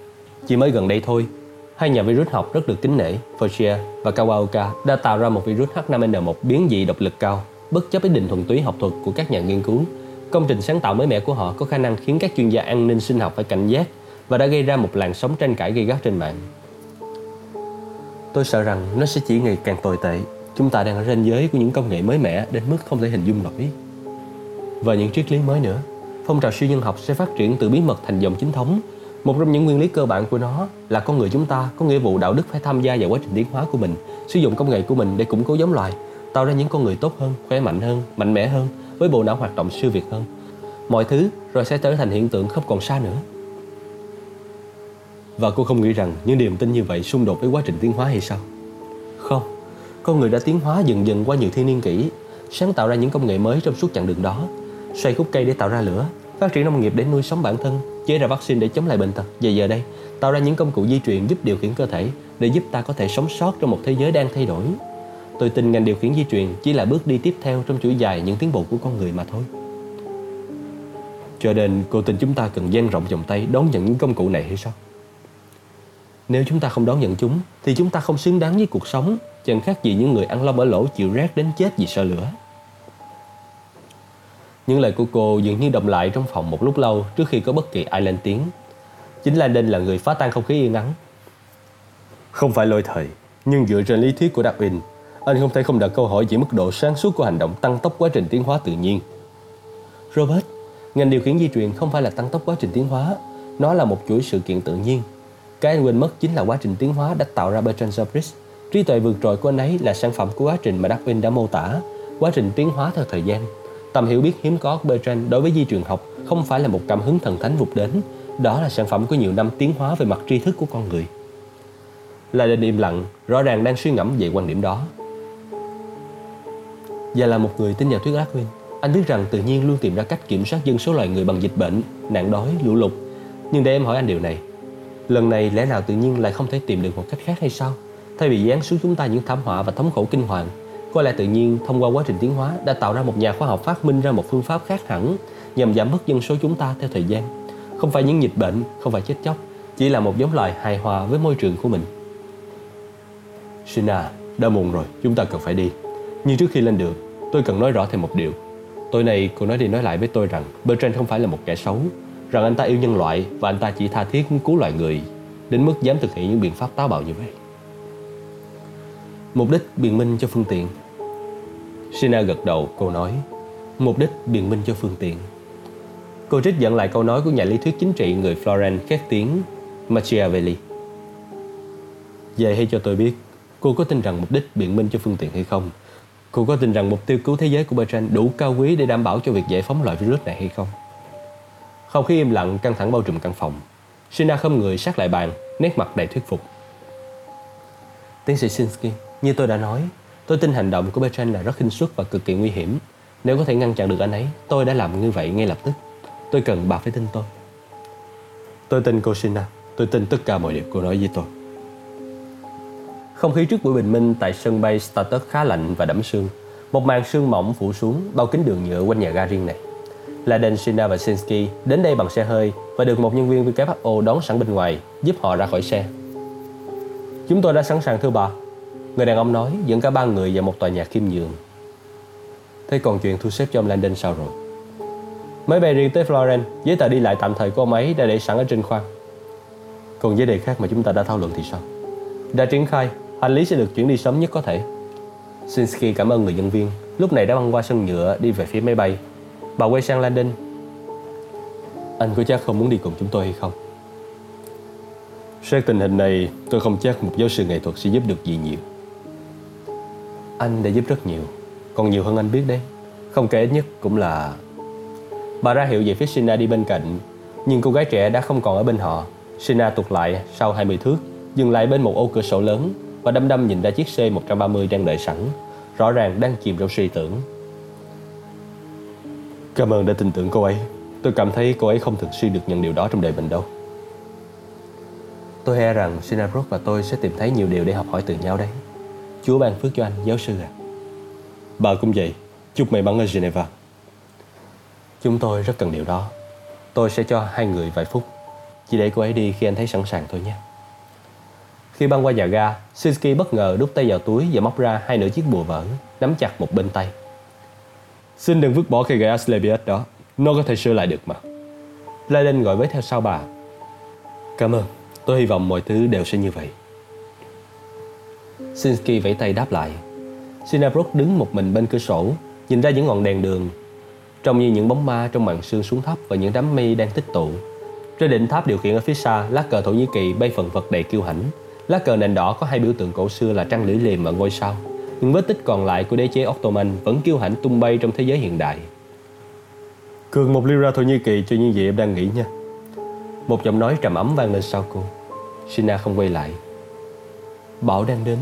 chỉ mới gần đây thôi, hai nhà virus học rất được kính nể, Fauci và Kawaoka đã tạo ra một virus H5N1 biến dị độc lực cao, bất chấp ý định thuần túy học thuật của các nhà nghiên cứu. Công trình sáng tạo mới mẻ của họ có khả năng khiến các chuyên gia an ninh sinh học phải cảnh giác và đã gây ra một làn sóng tranh cãi gây gắt trên mạng. Tôi sợ rằng nó sẽ chỉ ngày càng tồi tệ. Chúng ta đang ở ranh giới của những công nghệ mới mẻ đến mức không thể hình dung nổi. Và những triết lý mới nữa. Phong trào siêu nhân học sẽ phát triển từ bí mật thành dòng chính thống một trong những nguyên lý cơ bản của nó là con người chúng ta có nghĩa vụ đạo đức phải tham gia vào quá trình tiến hóa của mình, sử dụng công nghệ của mình để củng cố giống loài, tạo ra những con người tốt hơn, khỏe mạnh hơn, mạnh mẽ hơn, với bộ não hoạt động siêu việt hơn. Mọi thứ rồi sẽ trở thành hiện tượng không còn xa nữa. Và cô không nghĩ rằng những niềm tin như vậy xung đột với quá trình tiến hóa hay sao? Không, con người đã tiến hóa dần dần qua nhiều thiên niên kỷ, sáng tạo ra những công nghệ mới trong suốt chặng đường đó, xoay khúc cây để tạo ra lửa, phát triển nông nghiệp để nuôi sống bản thân, chế ra vaccine để chống lại bệnh tật. Giờ giờ đây, tạo ra những công cụ di truyền giúp điều khiển cơ thể để giúp ta có thể sống sót trong một thế giới đang thay đổi. Tôi tin ngành điều khiển di truyền chỉ là bước đi tiếp theo trong chuỗi dài những tiến bộ của con người mà thôi. Cho nên cô tin chúng ta cần dang rộng vòng tay đón nhận những công cụ này hay sao? Nếu chúng ta không đón nhận chúng thì chúng ta không xứng đáng với cuộc sống, chẳng khác gì những người ăn lông ở lỗ chịu rét đến chết vì sợ lửa. Những lời của cô dường như động lại trong phòng một lúc lâu trước khi có bất kỳ ai lên tiếng. Chính Landon là người phá tan không khí yên ắng. Không phải lỗi thời, nhưng dựa trên lý thuyết của Darwin, anh không thể không đặt câu hỏi về mức độ sáng suốt của hành động tăng tốc quá trình tiến hóa tự nhiên. Robert, ngành điều khiển di truyền không phải là tăng tốc quá trình tiến hóa, nó là một chuỗi sự kiện tự nhiên. Cái anh quên mất chính là quá trình tiến hóa đã tạo ra Bertrand Sabris. Trí tuệ vượt trội của anh ấy là sản phẩm của quá trình mà Darwin đã mô tả, quá trình tiến hóa theo thời gian. Tầm hiểu biết hiếm có của Bertrand đối với di truyền học không phải là một cảm hứng thần thánh vụt đến, đó là sản phẩm của nhiều năm tiến hóa về mặt tri thức của con người. Là đình im lặng, rõ ràng đang suy ngẫm về quan điểm đó. Và là một người tin vào thuyết Darwin, Anh biết rằng tự nhiên luôn tìm ra cách kiểm soát dân số loài người bằng dịch bệnh, nạn đói, lũ lụt. Nhưng để em hỏi anh điều này, lần này lẽ nào tự nhiên lại không thể tìm được một cách khác hay sao? Thay vì giáng xuống chúng ta những thảm họa và thống khổ kinh hoàng, có lẽ tự nhiên thông qua quá trình tiến hóa đã tạo ra một nhà khoa học phát minh ra một phương pháp khác hẳn nhằm giảm bớt dân số chúng ta theo thời gian. Không phải những dịch bệnh, không phải chết chóc, chỉ là một giống loài hài hòa với môi trường của mình. Sina, đã muộn rồi, chúng ta cần phải đi. Nhưng trước khi lên đường, tôi cần nói rõ thêm một điều. Tối nay cô nói đi nói lại với tôi rằng Bertrand không phải là một kẻ xấu, rằng anh ta yêu nhân loại và anh ta chỉ tha thiết cứu loài người, đến mức dám thực hiện những biện pháp táo bạo như vậy. Mục đích biện minh cho phương tiện Sina gật đầu, cô nói Mục đích biện minh cho phương tiện Cô trích dẫn lại câu nói của nhà lý thuyết chính trị người Florence khét tiếng Machiavelli. Vậy hãy cho tôi biết, cô có tin rằng mục đích biện minh cho phương tiện hay không? Cô có tin rằng mục tiêu cứu thế giới của Bertrand đủ cao quý để đảm bảo cho việc giải phóng loại virus này hay không? Không khí im lặng căng thẳng bao trùm căn phòng. Sina không người sát lại bàn, nét mặt đầy thuyết phục. Tiến sĩ Sinsky, như tôi đã nói, tôi tin hành động của Bertrand là rất khinh suất và cực kỳ nguy hiểm. Nếu có thể ngăn chặn được anh ấy, tôi đã làm như vậy ngay lập tức. Tôi cần bà phải tin tôi Tôi tin cô Sina Tôi tin tất cả mọi điều cô nói với tôi Không khí trước buổi bình minh tại sân bay Status khá lạnh và đẫm sương Một màn sương mỏng phủ xuống bao kính đường nhựa quanh nhà ga riêng này Laden, Sina và Sinsky đến đây bằng xe hơi và được một nhân viên WHO đón sẵn bên ngoài giúp họ ra khỏi xe. Chúng tôi đã sẵn sàng thưa bà. Người đàn ông nói dẫn cả ba người vào một tòa nhà kim nhường. Thế còn chuyện thu xếp cho ông Landon sao rồi? Máy bay riêng tới Florence, giấy tờ đi lại tạm thời của ông ấy đã để sẵn ở trên khoang. Còn giấy đề khác mà chúng ta đã thảo luận thì sao? Đã triển khai, hành lý sẽ được chuyển đi sớm nhất có thể. Sinsky cảm ơn người nhân viên, lúc này đã băng qua sân nhựa đi về phía máy bay. Bà quay sang Landon. Anh có chắc không muốn đi cùng chúng tôi hay không? Xét tình hình này, tôi không chắc một giáo sư nghệ thuật sẽ giúp được gì nhiều. Anh đã giúp rất nhiều, còn nhiều hơn anh biết đấy. Không kể ít nhất cũng là Bà ra hiệu về phía Sina đi bên cạnh. Nhưng cô gái trẻ đã không còn ở bên họ. Sina tụt lại sau 20 thước Dừng lại bên một ô cửa sổ lớn Và đăm đăm nhìn ra chiếc C-130 đang đợi sẵn Rõ ràng đang chìm trong suy tưởng. Cảm ơn đã tin tưởng cô ấy. Tôi cảm thấy cô ấy không thực sự được nhận điều đó trong đời mình đâu. Tôi e rằng Sina Brooke và tôi sẽ tìm thấy nhiều điều để học hỏi từ nhau đấy. Chúa ban phước cho anh, giáo sư à Bà cũng vậy Chúc may mắn ở Geneva Chúng tôi rất cần điều đó. Tôi sẽ cho hai người vài phút. Chỉ để cô ấy đi khi anh thấy sẵn sàng thôi nhé. Khi băng qua nhà ga, Sinsky bất ngờ đút tay vào túi và móc ra hai nửa chiếc bùa vỡ, nắm chặt một bên tay. Xin đừng vứt bỏ cây gậy Asclepius đó, nó có thể sửa lại được mà. Leiden gọi với theo sau bà. Cảm ơn, tôi hy vọng mọi thứ đều sẽ như vậy. Sinsky vẫy tay đáp lại. Sinabrook đứng một mình bên cửa sổ, nhìn ra những ngọn đèn đường trông như những bóng ma trong màn sương xuống thấp và những đám mây đang tích tụ. Trên đỉnh tháp điều khiển ở phía xa, lá cờ Thổ Nhĩ Kỳ bay phần vật đầy kiêu hãnh. Lá cờ nền đỏ có hai biểu tượng cổ xưa là trăng lưỡi liềm và ngôi sao. Những vết tích còn lại của đế chế Ottoman vẫn kiêu hãnh tung bay trong thế giới hiện đại. Cường một lira Thổ Nhĩ Kỳ cho những gì em đang nghĩ nha. Một giọng nói trầm ấm vang lên sau cô. Sina không quay lại. Bảo đang đến.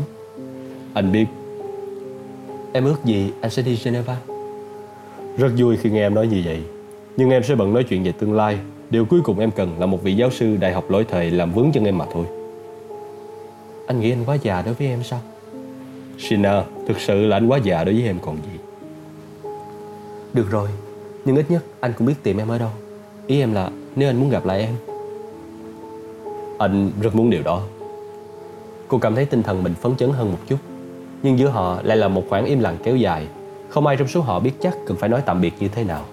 Anh biết. Em ước gì anh sẽ đi Geneva? Rất vui khi nghe em nói như vậy Nhưng em sẽ bận nói chuyện về tương lai Điều cuối cùng em cần là một vị giáo sư đại học lỗi thời làm vướng chân em mà thôi Anh nghĩ anh quá già đối với em sao? Sina, thực sự là anh quá già đối với em còn gì Được rồi, nhưng ít nhất anh cũng biết tìm em ở đâu Ý em là nếu anh muốn gặp lại em Anh rất muốn điều đó Cô cảm thấy tinh thần mình phấn chấn hơn một chút. Nhưng giữa họ lại là một khoảng im lặng kéo dài. Không ai trong số họ biết chắc cần phải nói tạm biệt như thế nào.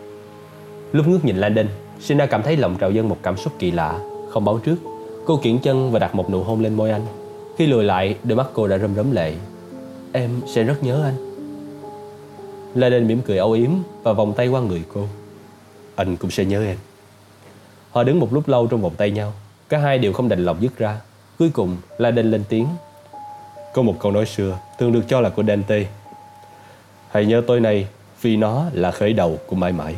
Lúc ngước nhìn Landon, Sina cảm thấy lòng trào dân một cảm xúc kỳ lạ. Không báo trước, Cô kiển chân và đặt một nụ hôn lên môi anh. Khi lùi lại, đôi mắt cô đã rơm rớm lệ. Em sẽ rất nhớ anh. Landon mỉm cười âu yếm Và vòng tay qua người cô. Anh cũng sẽ nhớ em. Họ đứng một lúc lâu trong vòng tay nhau. Cả hai đều không đành lòng dứt ra. Cuối cùng Landon lên tiếng Có một câu nói xưa Thường được cho là của Dante Hãy nhớ tối nay vì nó là khởi đầu của mãi mãi.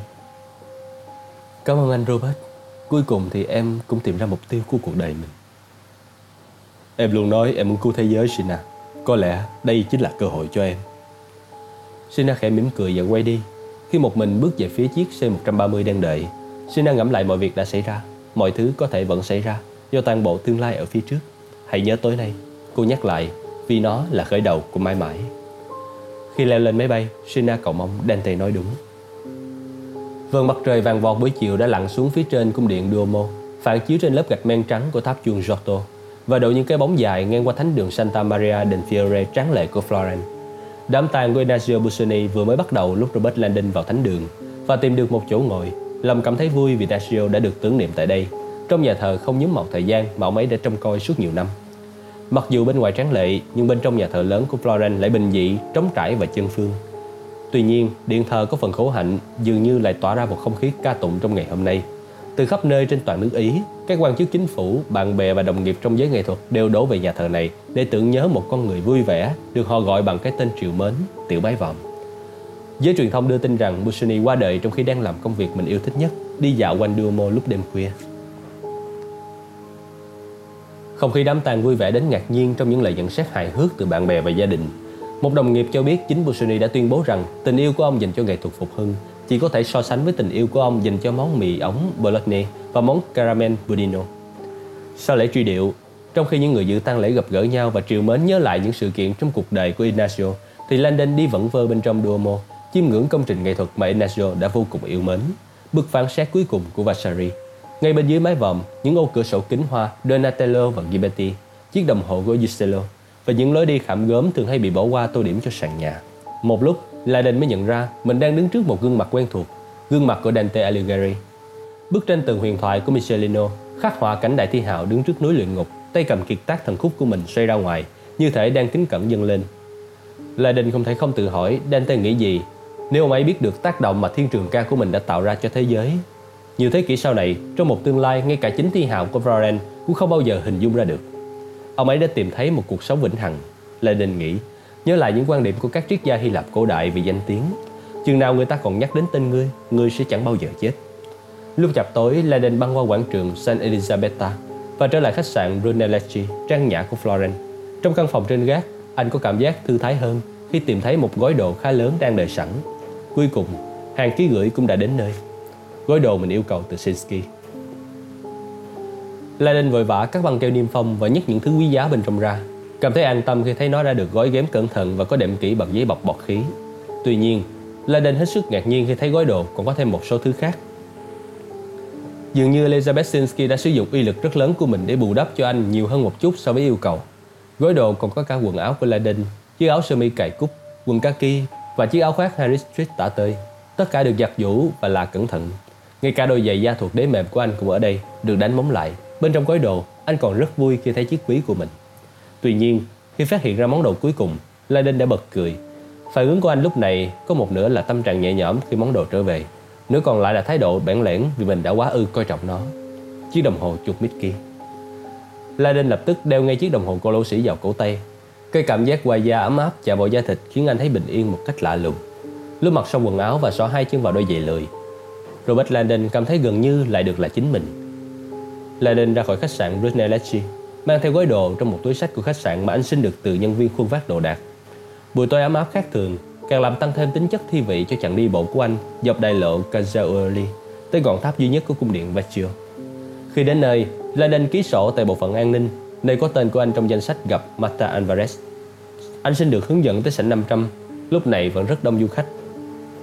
Cảm ơn anh Robert. Cuối cùng thì em cũng tìm ra mục tiêu của cuộc đời mình. Em luôn nói em muốn cứu thế giới Sina. Có lẽ đây chính là cơ hội cho em. Sina khẽ mỉm cười và quay đi. Khi một mình bước về phía chiếc C-130 đang đợi, Sina ngẫm lại mọi việc đã xảy ra. Mọi thứ có thể vẫn xảy ra do toàn bộ tương lai ở phía trước. Hãy nhớ tối nay, cô nhắc lại, vì nó là khởi đầu của mãi mãi. Khi leo lên máy bay, Sina cầu mong Dante nói đúng. Vầng mặt trời vàng vọt buổi chiều đã lặn xuống phía trên cung điện Duomo, phản chiếu trên lớp gạch men trắng của tháp chuông Giotto và đội những cái bóng dài ngang qua thánh đường Santa Maria del Fiore tráng lệ của Florence. Đám tang của Ignazio Busoni vừa mới bắt đầu lúc Robert Landon vào thánh đường và tìm được một chỗ ngồi. Lâm cảm thấy vui vì Ignazio đã được tưởng niệm tại đây. Trong nhà thờ không nhúm màu thời gian mà ông ấy đã trông coi suốt nhiều năm. Mặc dù bên ngoài tráng lệ, nhưng bên trong nhà thờ lớn của Florence lại bình dị, trống trải và chân phương. Tuy nhiên, điện thờ có phần khổ hạnh dường như lại tỏa ra một không khí ca tụng trong ngày hôm nay. Từ khắp nơi trên toàn nước Ý, các quan chức chính phủ, bạn bè và đồng nghiệp trong giới nghệ thuật đều đổ về nhà thờ này để tưởng nhớ một con người vui vẻ được họ gọi bằng cái tên triều mến, tiểu bái vọng. Giới truyền thông đưa tin rằng Busoni qua đời trong khi đang làm công việc mình yêu thích nhất, đi dạo quanh Duomo lúc đêm khuya. Không khí đám tang vui vẻ đến ngạc nhiên trong những lời nhận xét hài hước từ bạn bè và gia đình. Một đồng nghiệp cho biết chính Busoni đã tuyên bố rằng tình yêu của ông dành cho nghệ thuật phục hưng chỉ có thể so sánh với tình yêu của ông dành cho món mì ống Bologna và món caramel budino. Sau lễ truy điệu, trong khi những người dự tang lễ gặp gỡ nhau và triều mến nhớ lại những sự kiện trong cuộc đời của Ignacio, thì Landon đi vẩn vơ bên trong Duomo, chiêm ngưỡng công trình nghệ thuật mà Ignacio đã vô cùng yêu mến, bức phán xét cuối cùng của Vasari. Ngay bên dưới mái vòm, những ô cửa sổ kính hoa Donatello và Ghiberti, chiếc đồng hồ của Giustello và những lối đi khảm gớm thường hay bị bỏ qua tô điểm cho sàn nhà. Một lúc, Laden mới nhận ra mình đang đứng trước một gương mặt quen thuộc, gương mặt của Dante Alighieri. Bức tranh tường huyền thoại của Michelino khắc họa cảnh đại thi hào đứng trước núi luyện ngục, tay cầm kiệt tác thần khúc của mình xoay ra ngoài, như thể đang kính cẩn dâng lên. Laden không thể không tự hỏi Dante nghĩ gì nếu ông ấy biết được tác động mà thiên trường ca của mình đã tạo ra cho thế giới. Nhiều thế kỷ sau này, trong một tương lai ngay cả chính thi hào của Florence cũng không bao giờ hình dung ra được. Ông ấy đã tìm thấy một cuộc sống vĩnh hằng. Lenin nghĩ, nhớ lại những quan điểm của các triết gia Hy Lạp cổ đại về danh tiếng. Chừng nào người ta còn nhắc đến tên ngươi, ngươi sẽ chẳng bao giờ chết. Lúc chập tối, Lenin băng qua quảng trường San Elisabetta và trở lại khách sạn Brunelleschi, trang nhã của Florence. Trong căn phòng trên gác, anh có cảm giác thư thái hơn khi tìm thấy một gói đồ khá lớn đang đợi sẵn. Cuối cùng, hàng ký gửi cũng đã đến nơi. Gói đồ mình yêu cầu từ Sinsky. Laden vội vã cắt băng keo niêm phong và nhấc những thứ quý giá bên trong ra. Cảm thấy an tâm khi thấy nó đã được gói ghém cẩn thận và có đệm kỹ bằng giấy bọc bọt khí. Tuy nhiên, Laden hết sức ngạc nhiên khi thấy gói đồ còn có thêm một số thứ khác. Dường như Elizabeth Sinsky đã sử dụng uy lực rất lớn của mình để bù đắp cho anh nhiều hơn một chút so với yêu cầu. Gói đồ còn có cả quần áo của Laden, chiếc áo sơ mi cài cúc, quần kaki và chiếc áo khoác Harry Street tả tơi. Tất cả được giặt giũ và là cẩn thận. Ngay cả đôi giày da thuộc đế mềm của anh cũng ở đây, được đánh móng lại. Bên trong gói đồ, anh còn rất vui khi thấy chiếc ví của mình. Tuy nhiên, khi phát hiện ra món đồ cuối cùng, Laden đã bật cười. Phản ứng của anh lúc này có một nửa là tâm trạng nhẹ nhõm khi món đồ trở về, nửa còn lại là thái độ bản lẻn vì mình đã quá ư coi trọng nó. Chiếc đồng hồ chuột Mickey. Laden lập tức đeo ngay chiếc đồng hồ cô lỗ sĩ vào cổ tay. Cái cảm giác qua da ấm áp chạm vào da thịt khiến anh thấy bình yên một cách lạ lùng. Lúc mặc xong quần áo và xỏ hai chân vào đôi giày lười, Robert Landon cảm thấy gần như lại được là chính mình. Landon ra khỏi khách sạn Brunelleschi, mang theo gói đồ trong một túi sách của khách sạn mà anh xin được từ nhân viên khuôn vác đồ đạc. Buổi tối ấm áp khác thường càng làm tăng thêm tính chất thi vị cho chặng đi bộ của anh dọc đại lộ Cazzaoli tới ngọn tháp duy nhất của cung điện Vecchio. Khi đến nơi, Landon ký sổ tại bộ phận an ninh, nơi có tên của anh trong danh sách gặp Marta Alvarez. Anh xin được hướng dẫn tới sảnh 500, lúc này vẫn rất đông du khách.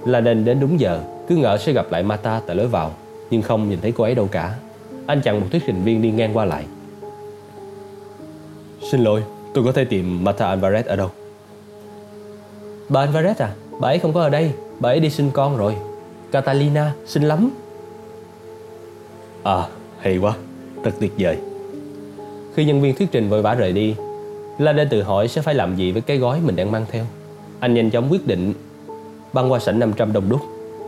Landon đến đúng giờ. Cứ ngỡ sẽ gặp lại Mata tại lối vào Nhưng không nhìn thấy cô ấy đâu cả. Anh chặn một thuyết trình viên đi ngang qua lại. Xin lỗi, tôi có thể tìm Mata Alvarez ở đâu? Bà Alvarez à, bà ấy không có ở đây. Bà ấy đi sinh con rồi. Catalina, xinh lắm. À, hay quá, thật tuyệt vời. Khi nhân viên thuyết trình vội vã rời đi La đã tự hỏi sẽ phải làm gì với cái gói mình đang mang theo. Anh nhanh chóng quyết định băng qua sảnh 500 đông đúc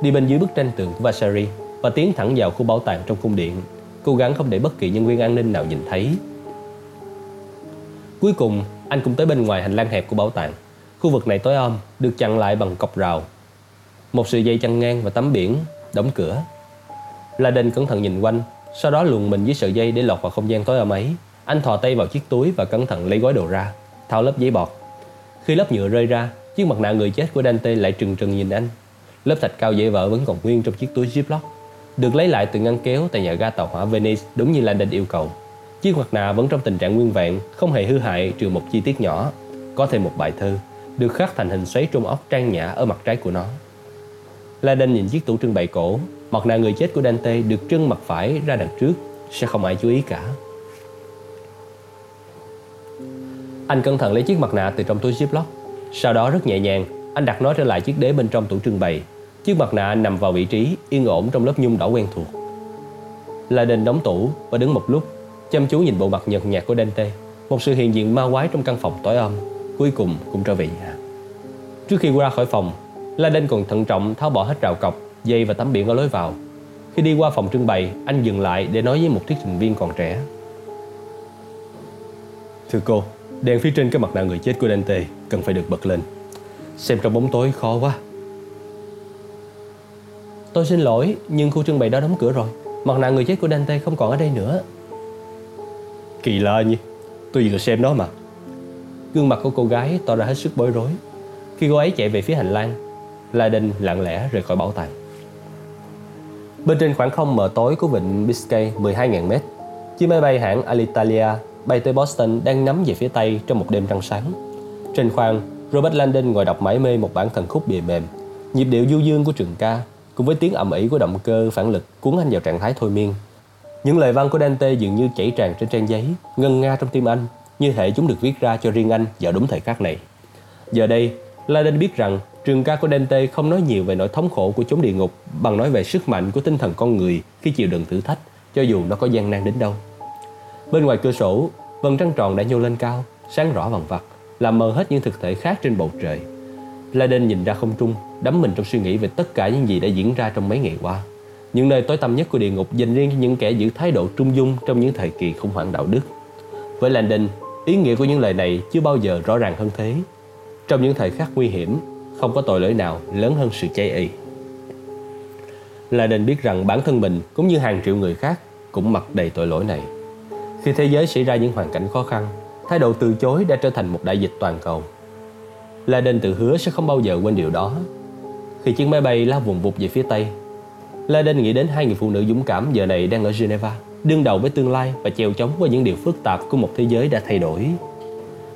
đi bên dưới bức tranh tường của Vasari và tiến thẳng vào khu bảo tàng trong cung điện, cố gắng không để bất kỳ nhân viên an ninh nào nhìn thấy. Cuối cùng, anh cũng tới bên ngoài hành lang hẹp của bảo tàng. Khu vực này tối om, được chặn lại bằng cọc rào. Một sợi dây chăn ngang và tấm biển, đóng cửa. Laden cẩn thận nhìn quanh, sau đó luồn mình dưới sợi dây để lọt vào không gian tối om ấy. Anh thò tay vào chiếc túi và cẩn thận lấy gói đồ ra, tháo lớp giấy bọt. Khi lớp nhựa rơi ra, chiếc mặt nạ người chết của Dante lại trừng trừng nhìn anh Lớp thạch cao dễ vỡ vẫn còn nguyên trong chiếc túi Ziploc, được lấy lại từ ngăn kéo tại nhà ga tàu hỏa Venice đúng như Landon yêu cầu. Chiếc mặt nạ vẫn trong tình trạng nguyên vẹn, không hề hư hại trừ một chi tiết nhỏ. Có thêm một bài thơ, được khắc thành hình xoáy trung ốc trang nhã ở mặt trái của nó. Landon nhìn chiếc tủ trưng bày cổ, mặt nạ người chết của Dante được trưng mặt phải ra đằng trước, sẽ không ai chú ý cả. Anh cẩn thận lấy chiếc mặt nạ từ trong túi Ziploc. Sau đó rất nhẹ nhàng, anh đặt nó trở lại chiếc đế bên trong tủ trưng bày. Chiếc mặt nạ nằm vào vị trí, yên ổn trong lớp nhung đỏ quen thuộc. La Đình đóng tủ và đứng một lúc, chăm chú nhìn bộ mặt nhợt nhạt của Dante, một sự hiện diện ma quái trong căn phòng tối âm, cuối cùng cũng trở về nhà. Trước khi ra khỏi phòng, La Đinh còn thận trọng tháo bỏ hết rào cọc, dây và tấm biển ở lối vào. Khi đi qua phòng trưng bày, anh dừng lại để nói với một thuyết trình viên còn trẻ. Thưa cô, đèn phía trên cái mặt nạ người chết của Dante cần phải được bật lên. Xem trong bóng tối khó quá. Tôi xin lỗi, nhưng khu trưng bày đó đóng cửa rồi. Mặt nạ người chết của Dante không còn ở đây nữa. Kỳ lạ nhỉ? Tôi vừa xem nó mà. Gương mặt của cô gái tỏ ra hết sức bối rối. Khi cô ấy chạy về phía hành lang, La Đinh lặng lẽ rời khỏi bảo tàng. Bên trên khoảng không mờ tối của vịnh Biscay 12.000 mét, chiếc máy bay hãng Alitalia bay tới Boston đang nắm về phía tây trong một đêm trăng sáng. Trên khoang, Robert Landon ngồi đọc mải mê một bản thần khúc bìa mềm, nhịp điệu du dương của trường ca cùng với tiếng ầm ĩ của động cơ phản lực cuốn anh vào trạng thái thôi miên. Những lời văn của Dante dường như chảy tràn trên trang giấy, ngân nga trong tim anh, như thể chúng được viết ra cho riêng anh vào đúng thời khắc này. Giờ đây, Landon biết rằng trường ca của Dante không nói nhiều về nỗi thống khổ của chốn địa ngục bằng nói về sức mạnh của tinh thần con người khi chịu đựng thử thách, cho dù nó có gian nan đến đâu. Bên ngoài cửa sổ, vầng trăng tròn đã nhô lên cao, sáng rõ vằn vặt, làm mờ hết những thực thể khác trên bầu trời. Laden nhìn ra không trung, đắm mình trong suy nghĩ về tất cả những gì đã diễn ra trong mấy ngày qua. Những nơi tối tăm nhất của địa ngục dành riêng cho những kẻ giữ thái độ trung dung trong những thời kỳ khủng hoảng đạo đức. Với Landon, ý nghĩa của những lời này chưa bao giờ rõ ràng hơn thế. Trong những thời khắc nguy hiểm, không có tội lỗi nào lớn hơn sự cháy y. Landon biết rằng bản thân mình cũng như hàng triệu người khác cũng mặc đầy tội lỗi này. Khi thế giới xảy ra những hoàn cảnh khó khăn, thái độ từ chối đã trở thành một đại dịch toàn cầu. Laden tự hứa sẽ không bao giờ quên điều đó. Khi chiếc máy bay lao vùng vụt về phía Tây, Laden nghĩ đến hai người phụ nữ dũng cảm giờ này đang ở Geneva, đương đầu với tương lai và chèo chống với những điều phức tạp của một thế giới đã thay đổi.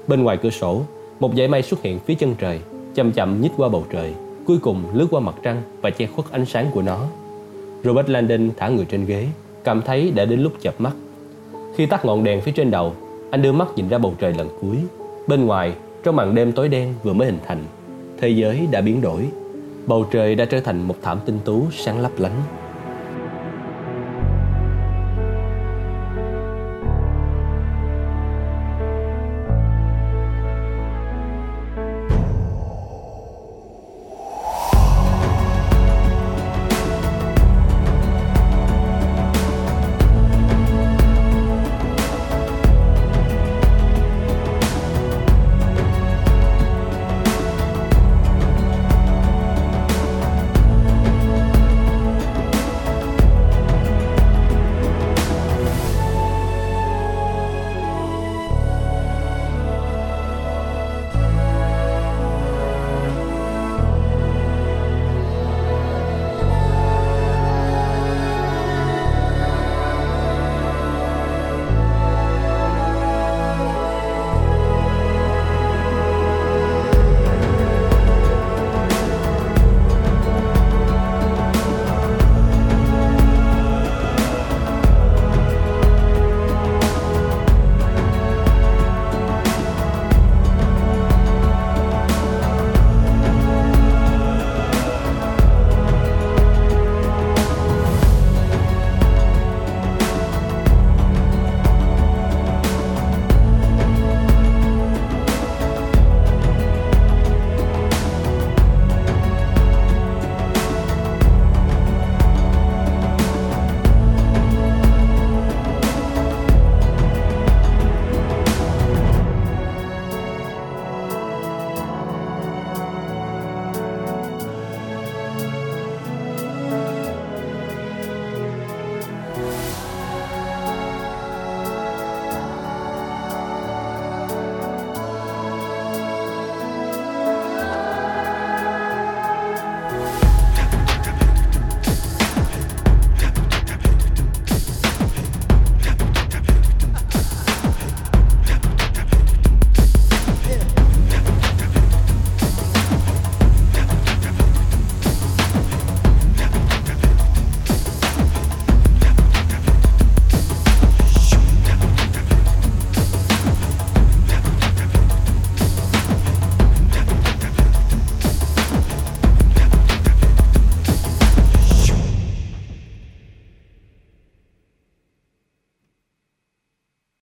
Bên ngoài cửa sổ, một dải mây xuất hiện phía chân trời, chậm chậm nhích qua bầu trời, cuối cùng lướt qua mặt trăng và che khuất ánh sáng của nó. Robert Landon thả người trên ghế, cảm thấy đã đến lúc chập mắt. Khi tắt ngọn đèn phía trên đầu, anh đưa mắt nhìn ra bầu trời lần cuối. Bên ngoài, trong màn đêm tối đen vừa mới hình thành, thế giới đã biến đổi. Bầu trời đã trở thành một thảm tinh tú sáng lấp lánh.